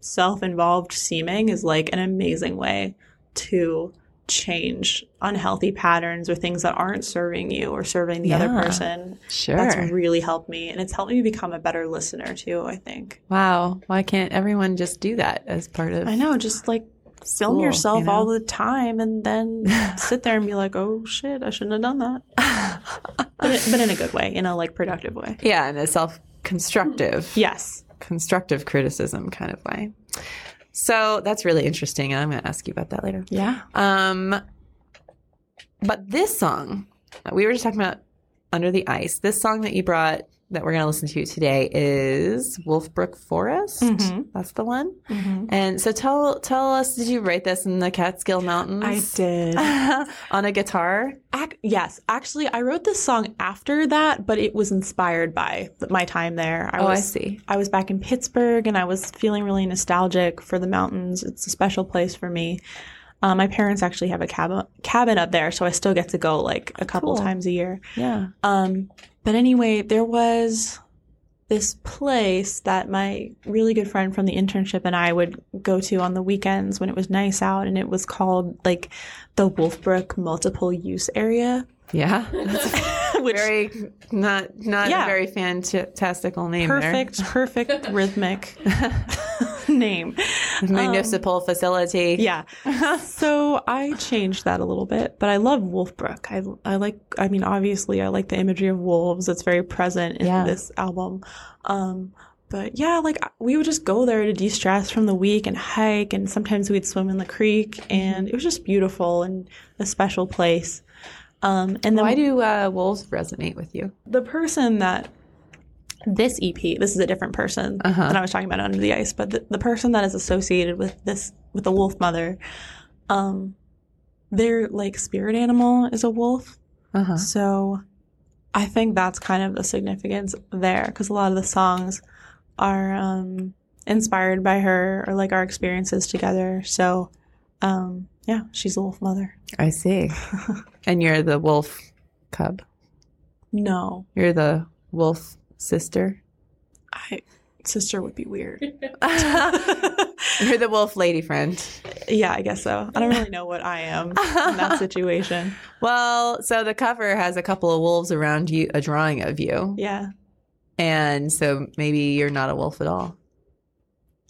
self involved seeming is like an amazing way to change unhealthy patterns or things that aren't serving you or serving the other person. Sure. That's really helped me. And it's helped me become a better listener too, I think. wow. Why can't everyone just do that as part of I know, just like film Cool, yourself you know? all the time and then <laughs> sit there and be like, oh shit, I shouldn't have done that. <laughs> but, but in a good way, in a like productive way. Yeah, in a self constructive. Yes. constructive criticism kind of way. So that's really interesting. I'm going to ask you about that later. Yeah. Um, but this song, we were just talking about Under the Ice. This song that you brought that we're going to listen to today is Wolfbrook Forest. Mhm. That's the one. Mhm. And so tell tell us, did you write this in the Catskill Mountains? I did. <laughs> on a guitar. Ac- yes, actually, I wrote this song after that, but it was inspired by my time there. I Oh, I was, see. I was back in Pittsburgh, and I was feeling really nostalgic for the mountains. It's a special place for me. Um, my parents actually have a cabin cabin up there, so I still get to go like a couple Cool. times a year. Yeah. Um, but anyway, there was this place that my really good friend from the internship and I would go to on the weekends when it was nice out, and it was called like the Wolfbrook Multiple Use Area. Yeah. <laughs> Which very not not Yeah. a very fantastical name there. perfect, perfect <laughs> rhythmic <laughs> name. Municipal facility. Yeah. so I changed that a little bit, but I love Wolfbrook. I, I like, I mean, obviously, I like the imagery of wolves. It's very present in Yeah. this album. Um, but yeah, like we would just go there to de stress from the week and hike, and sometimes we'd swim in the creek, and it was just beautiful and a special place. Um, and then Why do uh, wolves resonate with you? the person that this EP, this is a different person Uh-huh. than I was talking about under the ice, but the, the person that is associated with this with the wolf mother, um, their like spirit animal is a wolf. Uh-huh. So I think that's kind of the significance there because a lot of the songs are um, inspired by her or like our experiences together. So um, yeah, she's a wolf mother. I see. <laughs> and you're the wolf cub. No, You're the wolf sister. I sister would be weird. <laughs> <laughs> You're the wolf lady friend. Yeah, I guess so. I don't really know what I am in that situation. Well, so the cover has a couple of wolves around you, a drawing of you. Yeah, And so maybe you're not a wolf at all.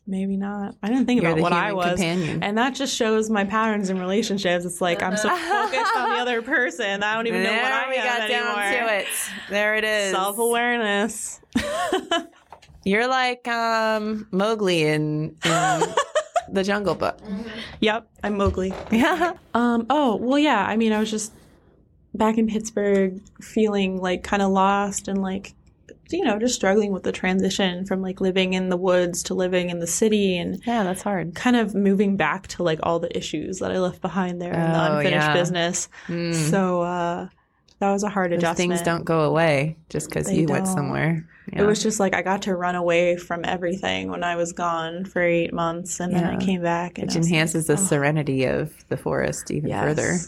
Maybe not. I didn't think You're about what I was. companion. And that just shows my patterns in relationships. It's like I'm so <laughs> focused on the other person. I don't even know what I we got anymore. down to it. There it is. Self awareness. <laughs> You're like um, Mowgli in, in <laughs> the Jungle Book. yep, I'm Mowgli. Yeah. Um. Oh well, yeah. I mean, I was just back in Pittsburgh, feeling like kind of lost and like, you know, just struggling with the transition from like living in the woods to living in the city and Yeah, that's hard. kind of moving back to like all the issues that I left behind there in the Oh, unfinished yeah. business. Mm. So uh, that was a hard Those adjustment. things don't go away just because you went don't. somewhere. It was just like I got to run away from everything when I was gone for eight months, and then I came back, and which was like, enhances the "Oh." serenity of the forest even Yes. further.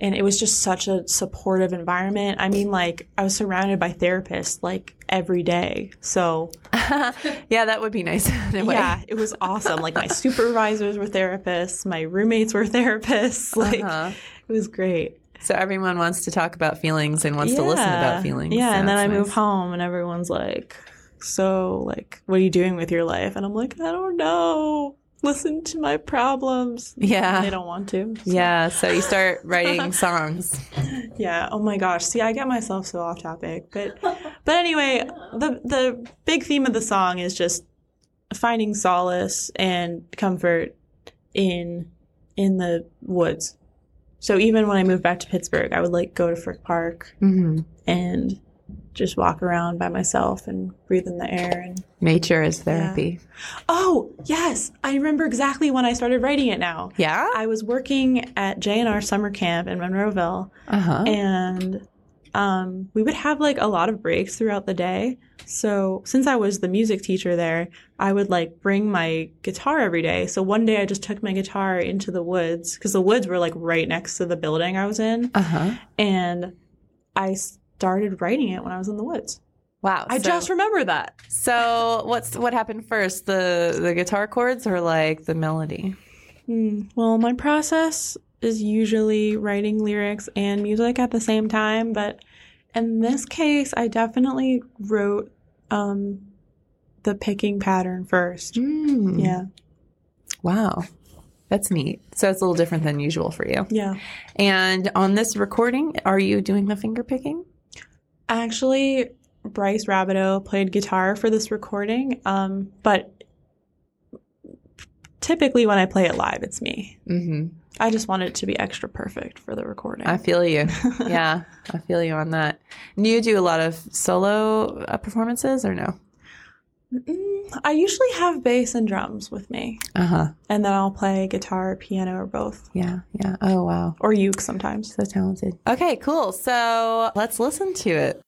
And it was just such a supportive environment. I mean, like I was surrounded by therapists like every day. So <laughs> yeah, that would be nice <laughs> in a way. yeah, it was awesome. Like my supervisors were therapists, my roommates were therapists. <laughs> Like Uh-huh. it was great. So everyone wants to talk about feelings and wants to listen about feelings. Yeah, and then I move home and everyone's like, "So, like, what are you doing with your life?" And I'm like, "I don't know. Listen to my problems." Yeah. They don't want to. so- Yeah, so you start writing <laughs> songs. Yeah. Oh my gosh. See, I get myself so off topic, but but anyway, the the big theme of the song is just finding solace and comfort in in the woods. So even when I moved back to Pittsburgh, I would like go to Frick Park hmm and just walk around by myself and breathe in the air and Nature is therapy. Oh, yes. I remember exactly when I started writing it now. Yeah. I was working at J&R summer camp in Monroeville Uh huh. and um, we would have like a lot of breaks throughout the day. So since I was the music teacher there, I would like bring my guitar every day. So one day I just took my guitar into the woods because the woods were like right next to the building I was in, Uh huh. and I started writing it when I was in the woods. Wow. I so- just remember that. So what's what happened first? The the guitar chords or like the melody? Hmm. Well, my process is usually writing lyrics and music at the same time, but in this case, I definitely wrote um, the picking pattern first. Mm. Yeah, Wow. That's neat. So it's a little different than usual for you. yeah. And on this recording, are you doing the finger picking? Actually, Bryce Rabideau played guitar for this recording, um, but typically when I play it live, it's me. Mm-hmm. I just want it to be extra perfect for the recording. I feel you. <laughs> yeah, I feel you on that. Do you do a lot of solo uh, performances or no? Mm, I usually have bass and drums with me. Uh huh. And then I'll play guitar, piano, or both. Yeah. Yeah. Oh wow. Or uke sometimes. So talented. Okay. Cool. So let's listen to it.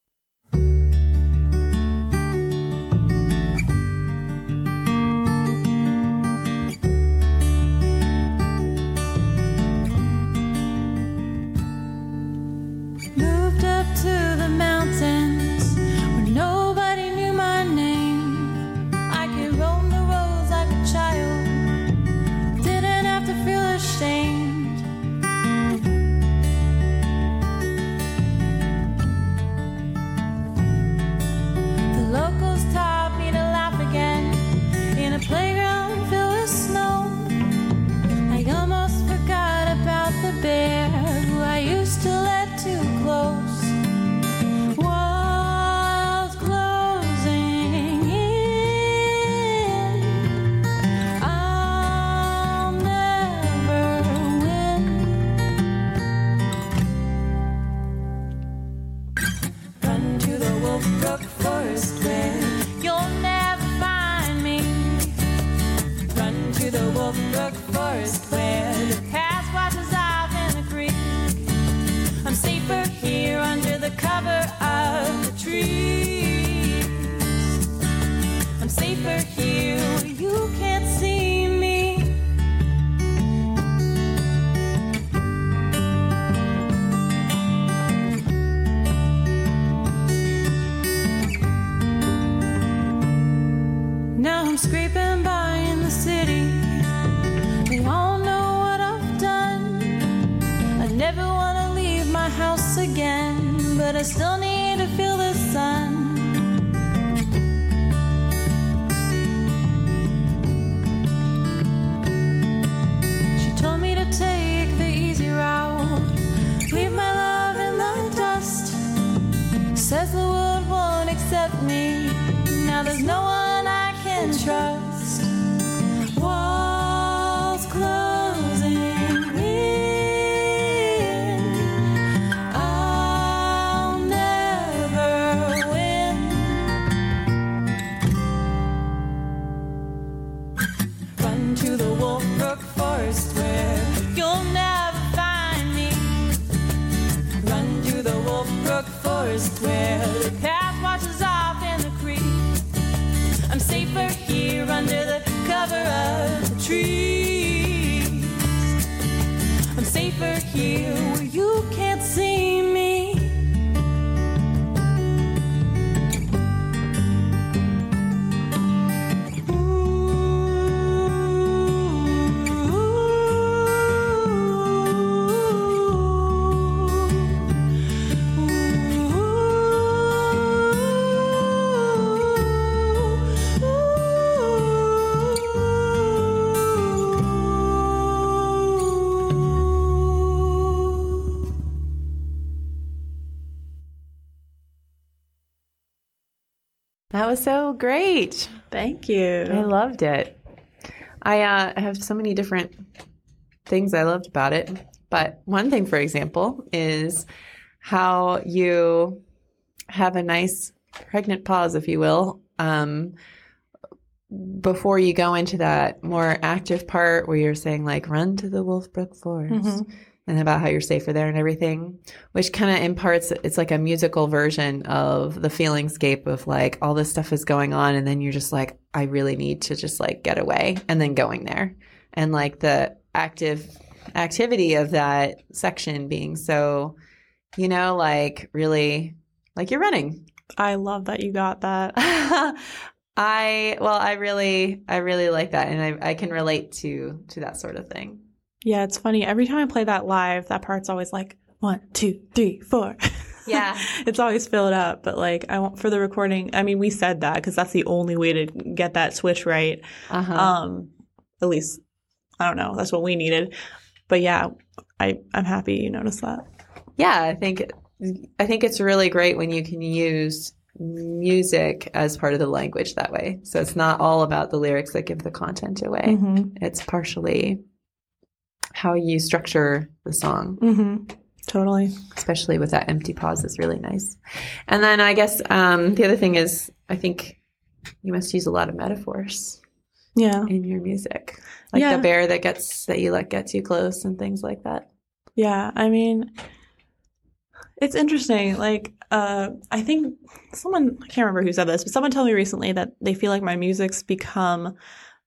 Now there's no one I can trust. Was so great. Thank you. I loved it. I uh, have so many different things I loved about it. But one thing, for example, is how you have a nice pregnant pause, if you will, um, before you go into that more active part where you're saying, like, run to the Wolfbrook Forest. And about how you're safer there and everything, which kind of imparts it's like a musical version of the feelingscape of like all this stuff is going on, and then you're just like, I really need to just like get away, and then going there, and like the active activity of that section being so, you know, like really like you're running. I love that you got that. <laughs> I well, I really, I really like that, and I, I can relate to to that sort of thing. Yeah, it's funny. Every time I play that live, that part's always like one, two, three, four. <laughs> Yeah. it's always filled up. But like, I want for the recording. I mean, we said that because that's the only way to get that switch right. Uh-huh. Um, at least I don't know. That's what we needed. But yeah, I I'm happy you noticed that. yeah, I think I think it's really great when you can use music as part of the language that way. So it's not all about the lyrics that give the content away. Mm-hmm. It's partially how you structure the song. Mm-hmm. Totally. especially with that empty pause is really nice. And then I guess um, the other thing is I think you must use a lot of metaphors Yeah. in your music, like Yeah. the bear that gets that you let get too close and things like that. Yeah, I mean, it's interesting. Like, uh, I think someone, I can't remember who said this, but someone told me recently that they feel like my music's become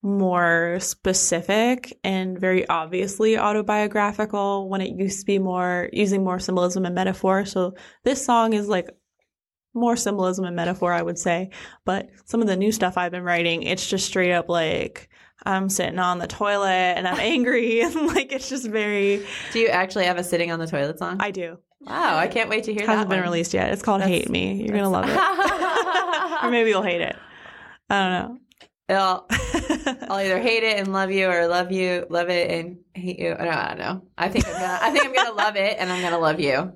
more specific and very obviously autobiographical when it used to be more using more symbolism and metaphor. So this song is like more symbolism and metaphor, I would say. But some of the new stuff I've been writing, it's just straight up like, I'm sitting on the toilet and I'm angry <laughs> and like it's just very Do you actually have a sitting on the toilet song? I do. wow, I can't wait to hear it hasn't that. been one. released yet. It's called That's- Hate Me. You're gonna love it, <laughs> or maybe you'll hate it. I don't know. I'll <laughs> I'll either hate it and love you, or love you, love it and hate you. No, I don't know. I think I'm gonna. I think I'm gonna love it, and I'm gonna love you.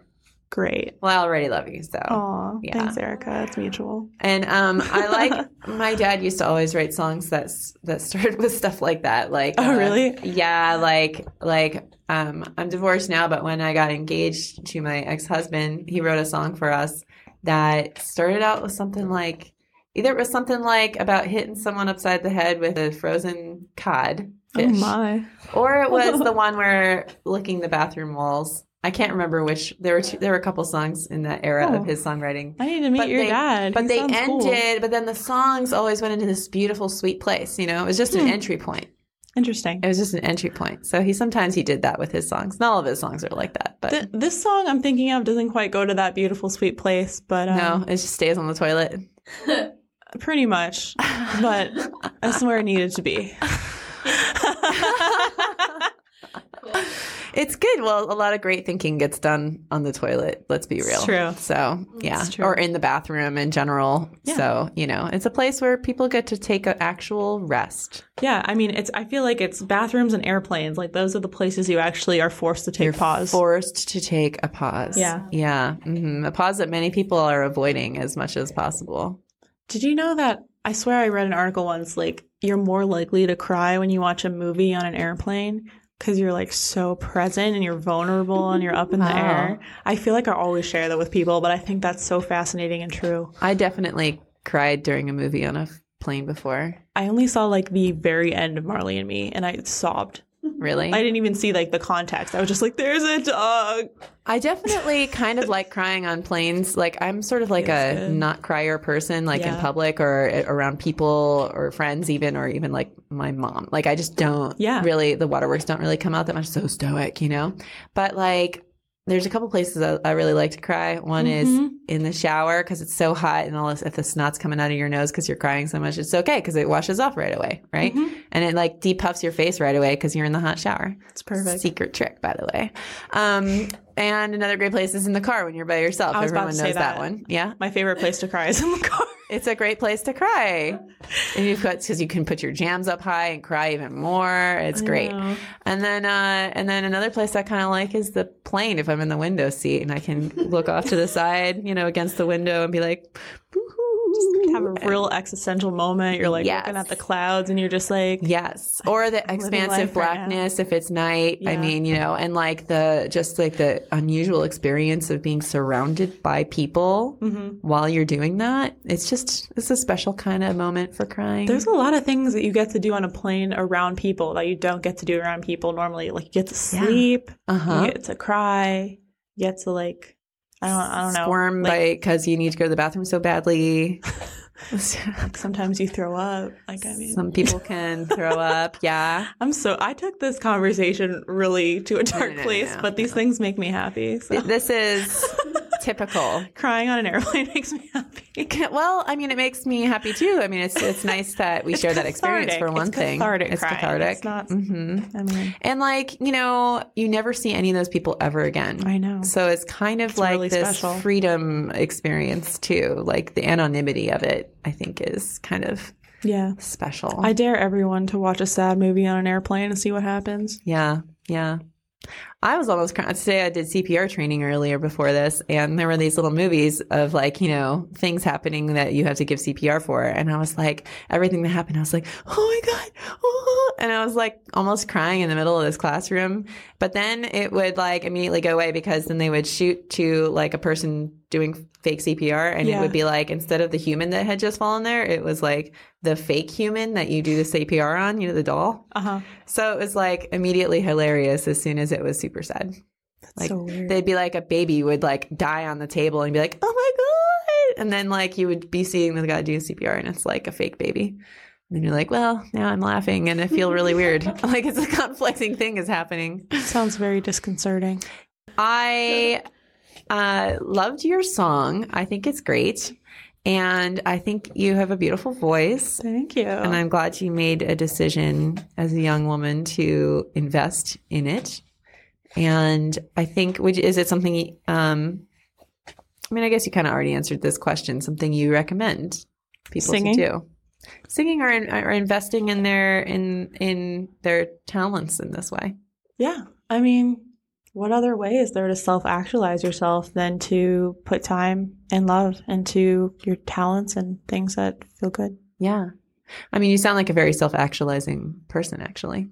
Great. Well, I already love you, so. Aw, yeah. thanks, Erica. It's mutual. And um, I like <laughs> my dad used to always write songs that that started <laughs> with stuff like that. Like, Oh, uh, really? Yeah, like like um, I'm divorced now, but when I got engaged to my ex husband, he wrote a song for us that started out with something like either it was something like about hitting someone upside the head with a frozen cod fish, Oh my. or it was the <laughs> one where licking the bathroom walls. I can't remember which. There were two, there were a couple songs in that era Oh. of his songwriting. I need to meet But your they- dad. But He they sounds cool. ended, but then the songs always went into this beautiful, sweet place. You know, it was just an Hmm. entry point. Interesting. It was just an entry point. So he sometimes he did that with his songs. Not all of his songs are like that, but Th- this song I'm thinking of doesn't quite go to that beautiful, sweet place, but um, no, it just stays on the toilet. <laughs> pretty much. But that's where it needed to be. <laughs> It's good. Well, a lot of great thinking gets done on the toilet. Let's be real. true. So yeah, It's true. or in the bathroom in general. Yeah. So you know, it's a place where people get to take an actual rest. Yeah, I mean, it's. I feel like it's bathrooms and airplanes. Like those are the places you actually are forced to take pause. Forced to take a pause. Yeah. yeah, hmm a pause that many people are avoiding as much as possible. Did you know that? I swear I read an article once. Like you're more likely to cry when you watch a movie on an airplane because you're like so present and you're vulnerable and you're up in the air. I feel like I always share that with people, but I think that's so fascinating and true. I definitely cried during a movie on a plane before. I only saw like the very end of Marley and Me, and I sobbed. Really? I didn't even see like the context. I was just like, "There's a dog." I definitely <laughs> kind of like crying on planes. Like I'm sort of like a good. not crier person, like in public or eh, around people or friends, even or even like my mom. Like I just don't. Yeah. Really, the waterworks don't really come out that much. So stoic, you know. But like, there's a couple places I, I really like to cry. One Mhm. is in the shower because it's so hot and all this. If the snot's coming out of your nose because you're crying so much, it's okay because it washes off right away, right? Mhm. And it like depuffs your face right away because you're in the hot shower. It's perfect. Secret trick, by the way. Um, and another great place is in the car when you're by yourself. I was about Everyone knows that. that. one. Yeah. My favorite place to cry is in the car. It's a great place to cry. <laughs> And you put because you can put your jams up high and cry even more. It's I great. know. And then uh, and then another place I kind of like is the plane if I'm in the window seat and I can look off to the <laughs> side, you know, against the window and be like, "Boo-hoo." Have a real existential moment. You're like Yes. looking at the clouds, and you're just like, Yes. Or the expansive life right blackness if it's night. I mean, you know, and like the just like the unusual experience of being surrounded by people Mm-hmm. while you're doing that. It's just it's a special kind of moment for crying. There's a lot of things that you get to do on a plane around people that you don't get to do around people normally. Like you get to Yeah. sleep, uh-huh. you get to cry, you get to like I don't I don't know. Squirm like, because you need to go to the bathroom so badly. <laughs> sometimes you throw up. Like I mean Some people can throw up. Yeah. <laughs> I'm so I took this conversation really to a dark no, no, place, no, but these things make me happy. So This is <laughs> typical. <laughs> crying on an airplane <laughs> makes me happy. Well, I mean, it makes me happy too. I mean, it's it's <laughs> nice that we share that experience for one It's thing. cathartic it's crying. cathartic. It's not- hmm I mean, And like you know, you never see any of those people ever again. I know. So it's kind of like really this special. freedom experience too. Like the anonymity of it, I think, is kind of Yeah. special. I dare everyone to watch a sad movie on an airplane and see what happens. Yeah, yeah. I was almost crying. Today I did CPR training earlier before this, and there were these little movies of like, you know, things happening that you have to give CPR for. And I was like, everything that happened, I was like, oh my God. oh." And I was like almost crying in the middle of this classroom. But then it would like immediately go away because then they would shoot to like a person doing fake CPR. And it would be like, instead of the human that had just fallen there, it was like the fake human that you do the CPR on, you know, the doll. Uh huh. So it was like immediately hilarious as soon as it was super sad. Like so weird. they'd be like a baby would like die on the table and be like, "Oh my god!" And then like you would be seeing the guy doing CPR and it's like a fake baby. And you're like, "Well, now I'm laughing and I feel really weird. <laughs> like it's a <laughs> conflicting thing is happening." Sounds very disconcerting. I uh, loved your song. I think it's great. And I think you have a beautiful voice. Thank you. And I'm glad you made a decision as a young woman to invest in it. And I think, which is it something, um, I mean, I guess you kind of already answered this question, something you recommend people Singing? to do. Singing or, or investing in their in in their talents in this way. yeah. I mean, what other way is there to self actualize yourself than to put time and love into your talents and things that feel good? Yeah. I mean, you sound like a very self actualizing person, actually.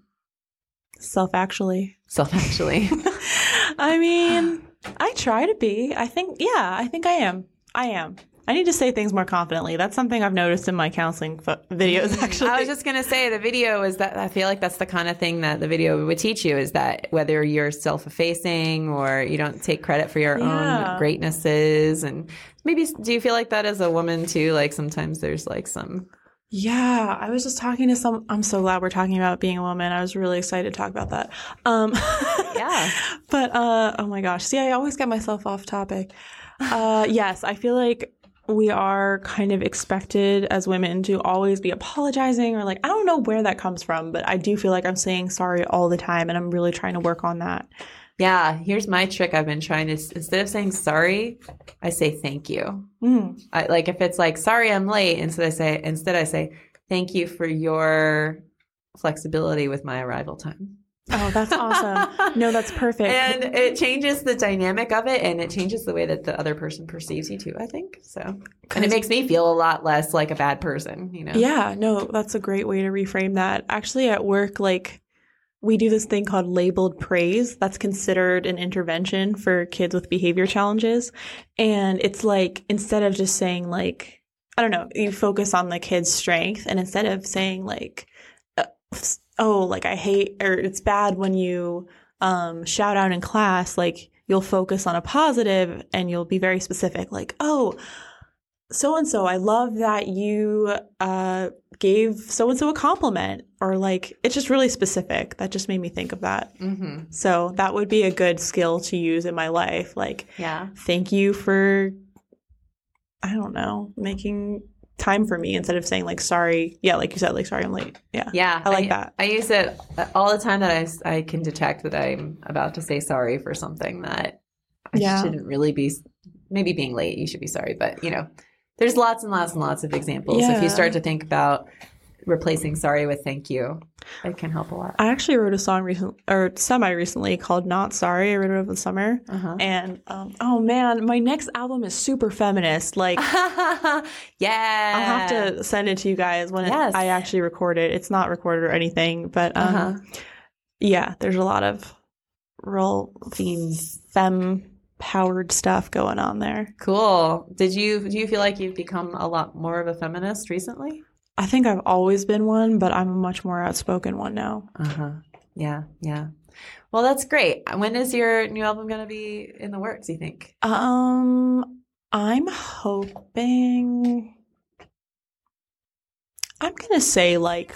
Self actually. Self actually. <laughs> <laughs> I mean, I try to be. I think, yeah, I think I am. I am. I need to say things more confidently. That's something I've noticed in my counseling fo- videos, actually. I was just gonna say the video is that I feel like that's the kind of thing that the video would teach you is that whether you're self-effacing or you don't take credit for your Yeah. own greatnesses and maybe do you feel like that as a woman too? Like sometimes there's like some Yeah, I was just talking to some. I'm so glad we're talking about being a woman. I was really excited to talk about that. Um, Yeah. <laughs> but uh, oh my gosh, see, I always get myself off topic. Uh, yes, I feel like we are kind of expected as women to always be apologizing or like I don't know where that comes from, but I do feel like I'm saying sorry all the time, and I'm really trying to work on that. yeah. Here's my trick. I've been trying to instead of saying sorry, I say thank you. Mm. I, like if it's like sorry I'm late, instead I say instead I say thank you for your flexibility with my arrival time. Oh, that's awesome. no, that's perfect. and it changes the dynamic of it and it changes the way that the other person perceives you too i think so and it makes me feel a lot less like a bad person you know Yeah, no, that's a great way to reframe that. Actually, at work, like we do this thing called labeled praise. That's considered an intervention for kids with behavior challenges. And it's like instead of just saying, like, I don't know, you focus on the kid's strength. And instead of saying, like, uh, oh, like I hate or it's bad when you um, shout out in class, like you'll focus on a positive and you'll be very specific, like, oh, so and so, I love that you uh, gave so and so a compliment, or like it's just really specific. That just made me think of that. Mm-hmm. So that would be a good skill to use in my life. Like, Yeah. thank you for, I don't know, making time for me instead of saying like sorry. Yeah, like you said, like sorry, I'm late. Yeah. Yeah, I like that. I use it all the time that I, I can detect that I'm about to say sorry for something that I Yeah. shouldn't really be. Maybe being late, you should be sorry, but you know, there's lots and lots and lots of examples. If you start to think about replacing sorry with thank you, it can help a lot. I actually wrote a song recently, or semi recently, called "Not Sorry." I wrote it over the summer, Uh-huh. and um, oh man, my next album is super feminist. Like, <laughs> yeah, I'll have to send it to you guys when it- I actually record it. It's not recorded or anything, but um, Uh-huh. yeah, there's a lot of real themes. femme powered stuff going on there. Cool. Did you do you feel like you've become a lot more of a feminist recently? I think I've always been one, but I'm a much more outspoken one now. Uh huh. Yeah, yeah. Well, that's great. When is your new album going to be in the works? You think? Um, I'm hoping. I'm gonna say like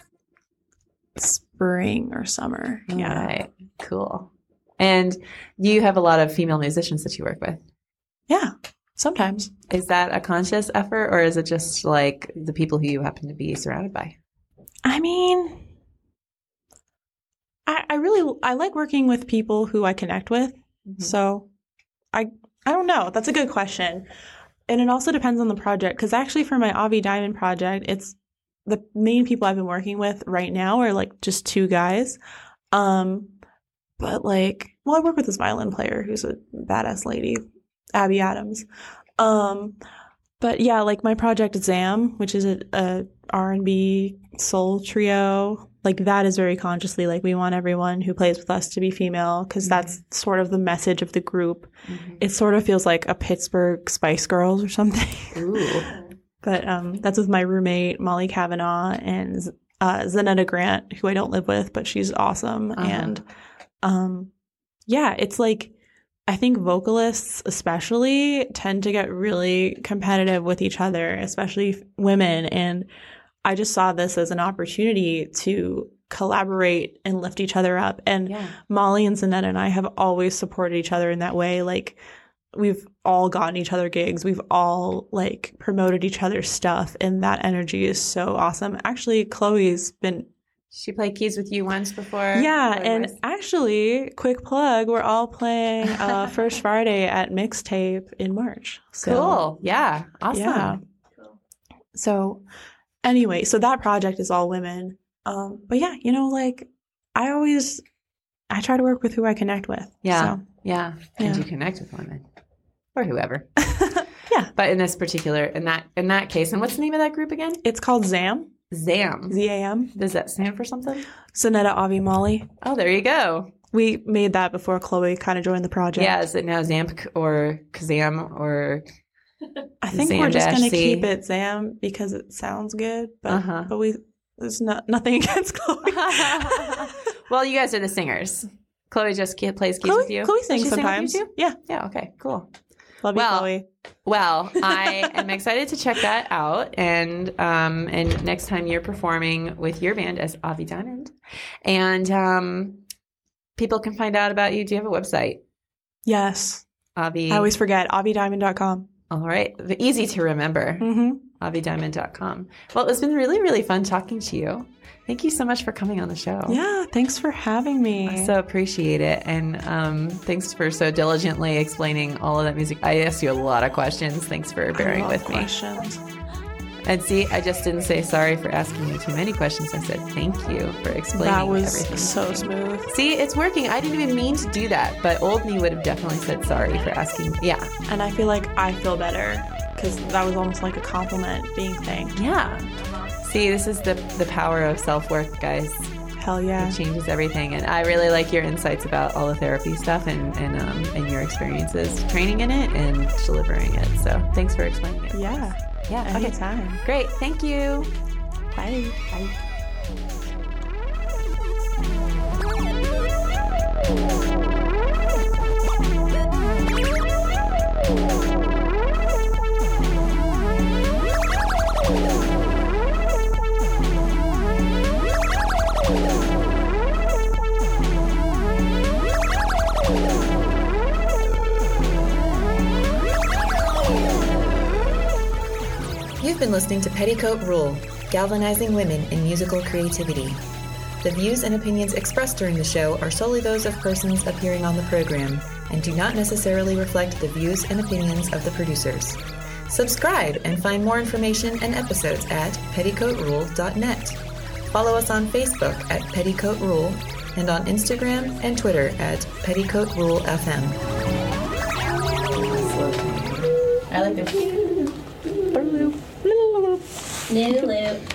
spring or summer. Yeah. All right. Cool. And you have a lot of female musicians that you work with. Yeah. Sometimes. Is that a conscious effort, or is it just like the people who you happen to be surrounded by? I mean, I, I really I like working with people who I connect with. Mm-hmm. So, I I don't know. That's a good question, and it also depends on the project. Because actually, for my Avi Diamond project, it's the main people I've been working with right now are like just two guys. Um, but like, well, I work with this violin player who's a badass lady, Abby Adams. Um, but yeah, like my project Zam, which is a, a R&B soul trio, like that is very consciously like we want everyone who plays with us to be female because that's sort of the message of the group. It sort of feels like a Pittsburgh Spice Girls or something. <laughs> But um, that's with my roommate Molly Kavanaugh and uh, Zanetta Grant, who I don't live with, but she's awesome. Uh-huh. And um, yeah, it's like I think vocalists, especially, tend to get really competitive with each other, especially women. And I just saw this as an opportunity to collaborate and lift each other up. And Yeah. Molly and Zanetta and I have always supported each other in that way. Like we've all gotten each other gigs. We've all like promoted each other's stuff and that energy is so awesome. Actually, Chloe's been She played keys with you once before. yeah, and was- actually, quick plug, we're all playing uh <laughs> First Friday at Mixtape in March. So, cool. Yeah. Awesome. Yeah. So anyway, so that project is all women. Um but yeah, you know like I always I try to work with who I connect with. Yeah. So. Yeah. And Yeah. you connect with women or whoever. <laughs> Yeah. But in this particular, in that in that case, and what's the name of that group again? It's called ZAM, ZAM. Z A M. Does that stand for something? Zanetta Avi Molly. Oh, there you go. We made that before Chloe kind of joined the project. Yeah. Is it now Zamp or Kazam or? I think we're just gonna keep it Zam because it sounds good, but Uh-huh. but we there's not nothing <laughs> against Chloe. <laughs> well, you guys are the singers. Chloe just plays keys Chloe, with you. Chloe sings she sing sometimes. too? Yeah, Yeah. Okay. Cool. Love Well, you, Chloe. Well, I <laughs> am excited to check that out, and um, and next time you're performing with your band as Avi Diamond, and um, people can find out about you. Do you have a website, Yes, Avi? I always forget. AviDiamond.com. All right, easy to remember. Mm-hmm. AviDiamond.com. Well, it's been really, really fun talking to you. Thank you so much for coming on the show. Yeah, thanks for having me. I so appreciate it. And um, thanks for so diligently explaining all of that music. I asked you a lot of questions. Thanks for bearing with me. And see, I just didn't say sorry for asking you too many questions. I said thank you for explaining That was everything. so smooth. See, it's working. I didn't even mean to do that, but old me would have definitely said sorry for asking. Yeah. And I feel like I feel better because that was almost like a compliment being thanked. Yeah. See, this is the, the power of self work, guys. Hell yeah. It changes everything. And I really like your insights about all the therapy stuff and, and, um, and your experiences training in it and delivering it. So thanks for explaining it. Yeah. Yeah. Anytime. Okay. Great. Thank you. Bye. Bye. You've been listening to Petticoat Rule Galvanizing Women in Musical Creativity. The views and opinions expressed during the show are solely those of persons appearing on the program and do not necessarily reflect the views and opinions of the producers. Subscribe and find more information and episodes at petticoatrule.net. Follow us on Facebook at Petticoat Rule and on Instagram and Twitter at Petticoat Rule FM. I like the New loop.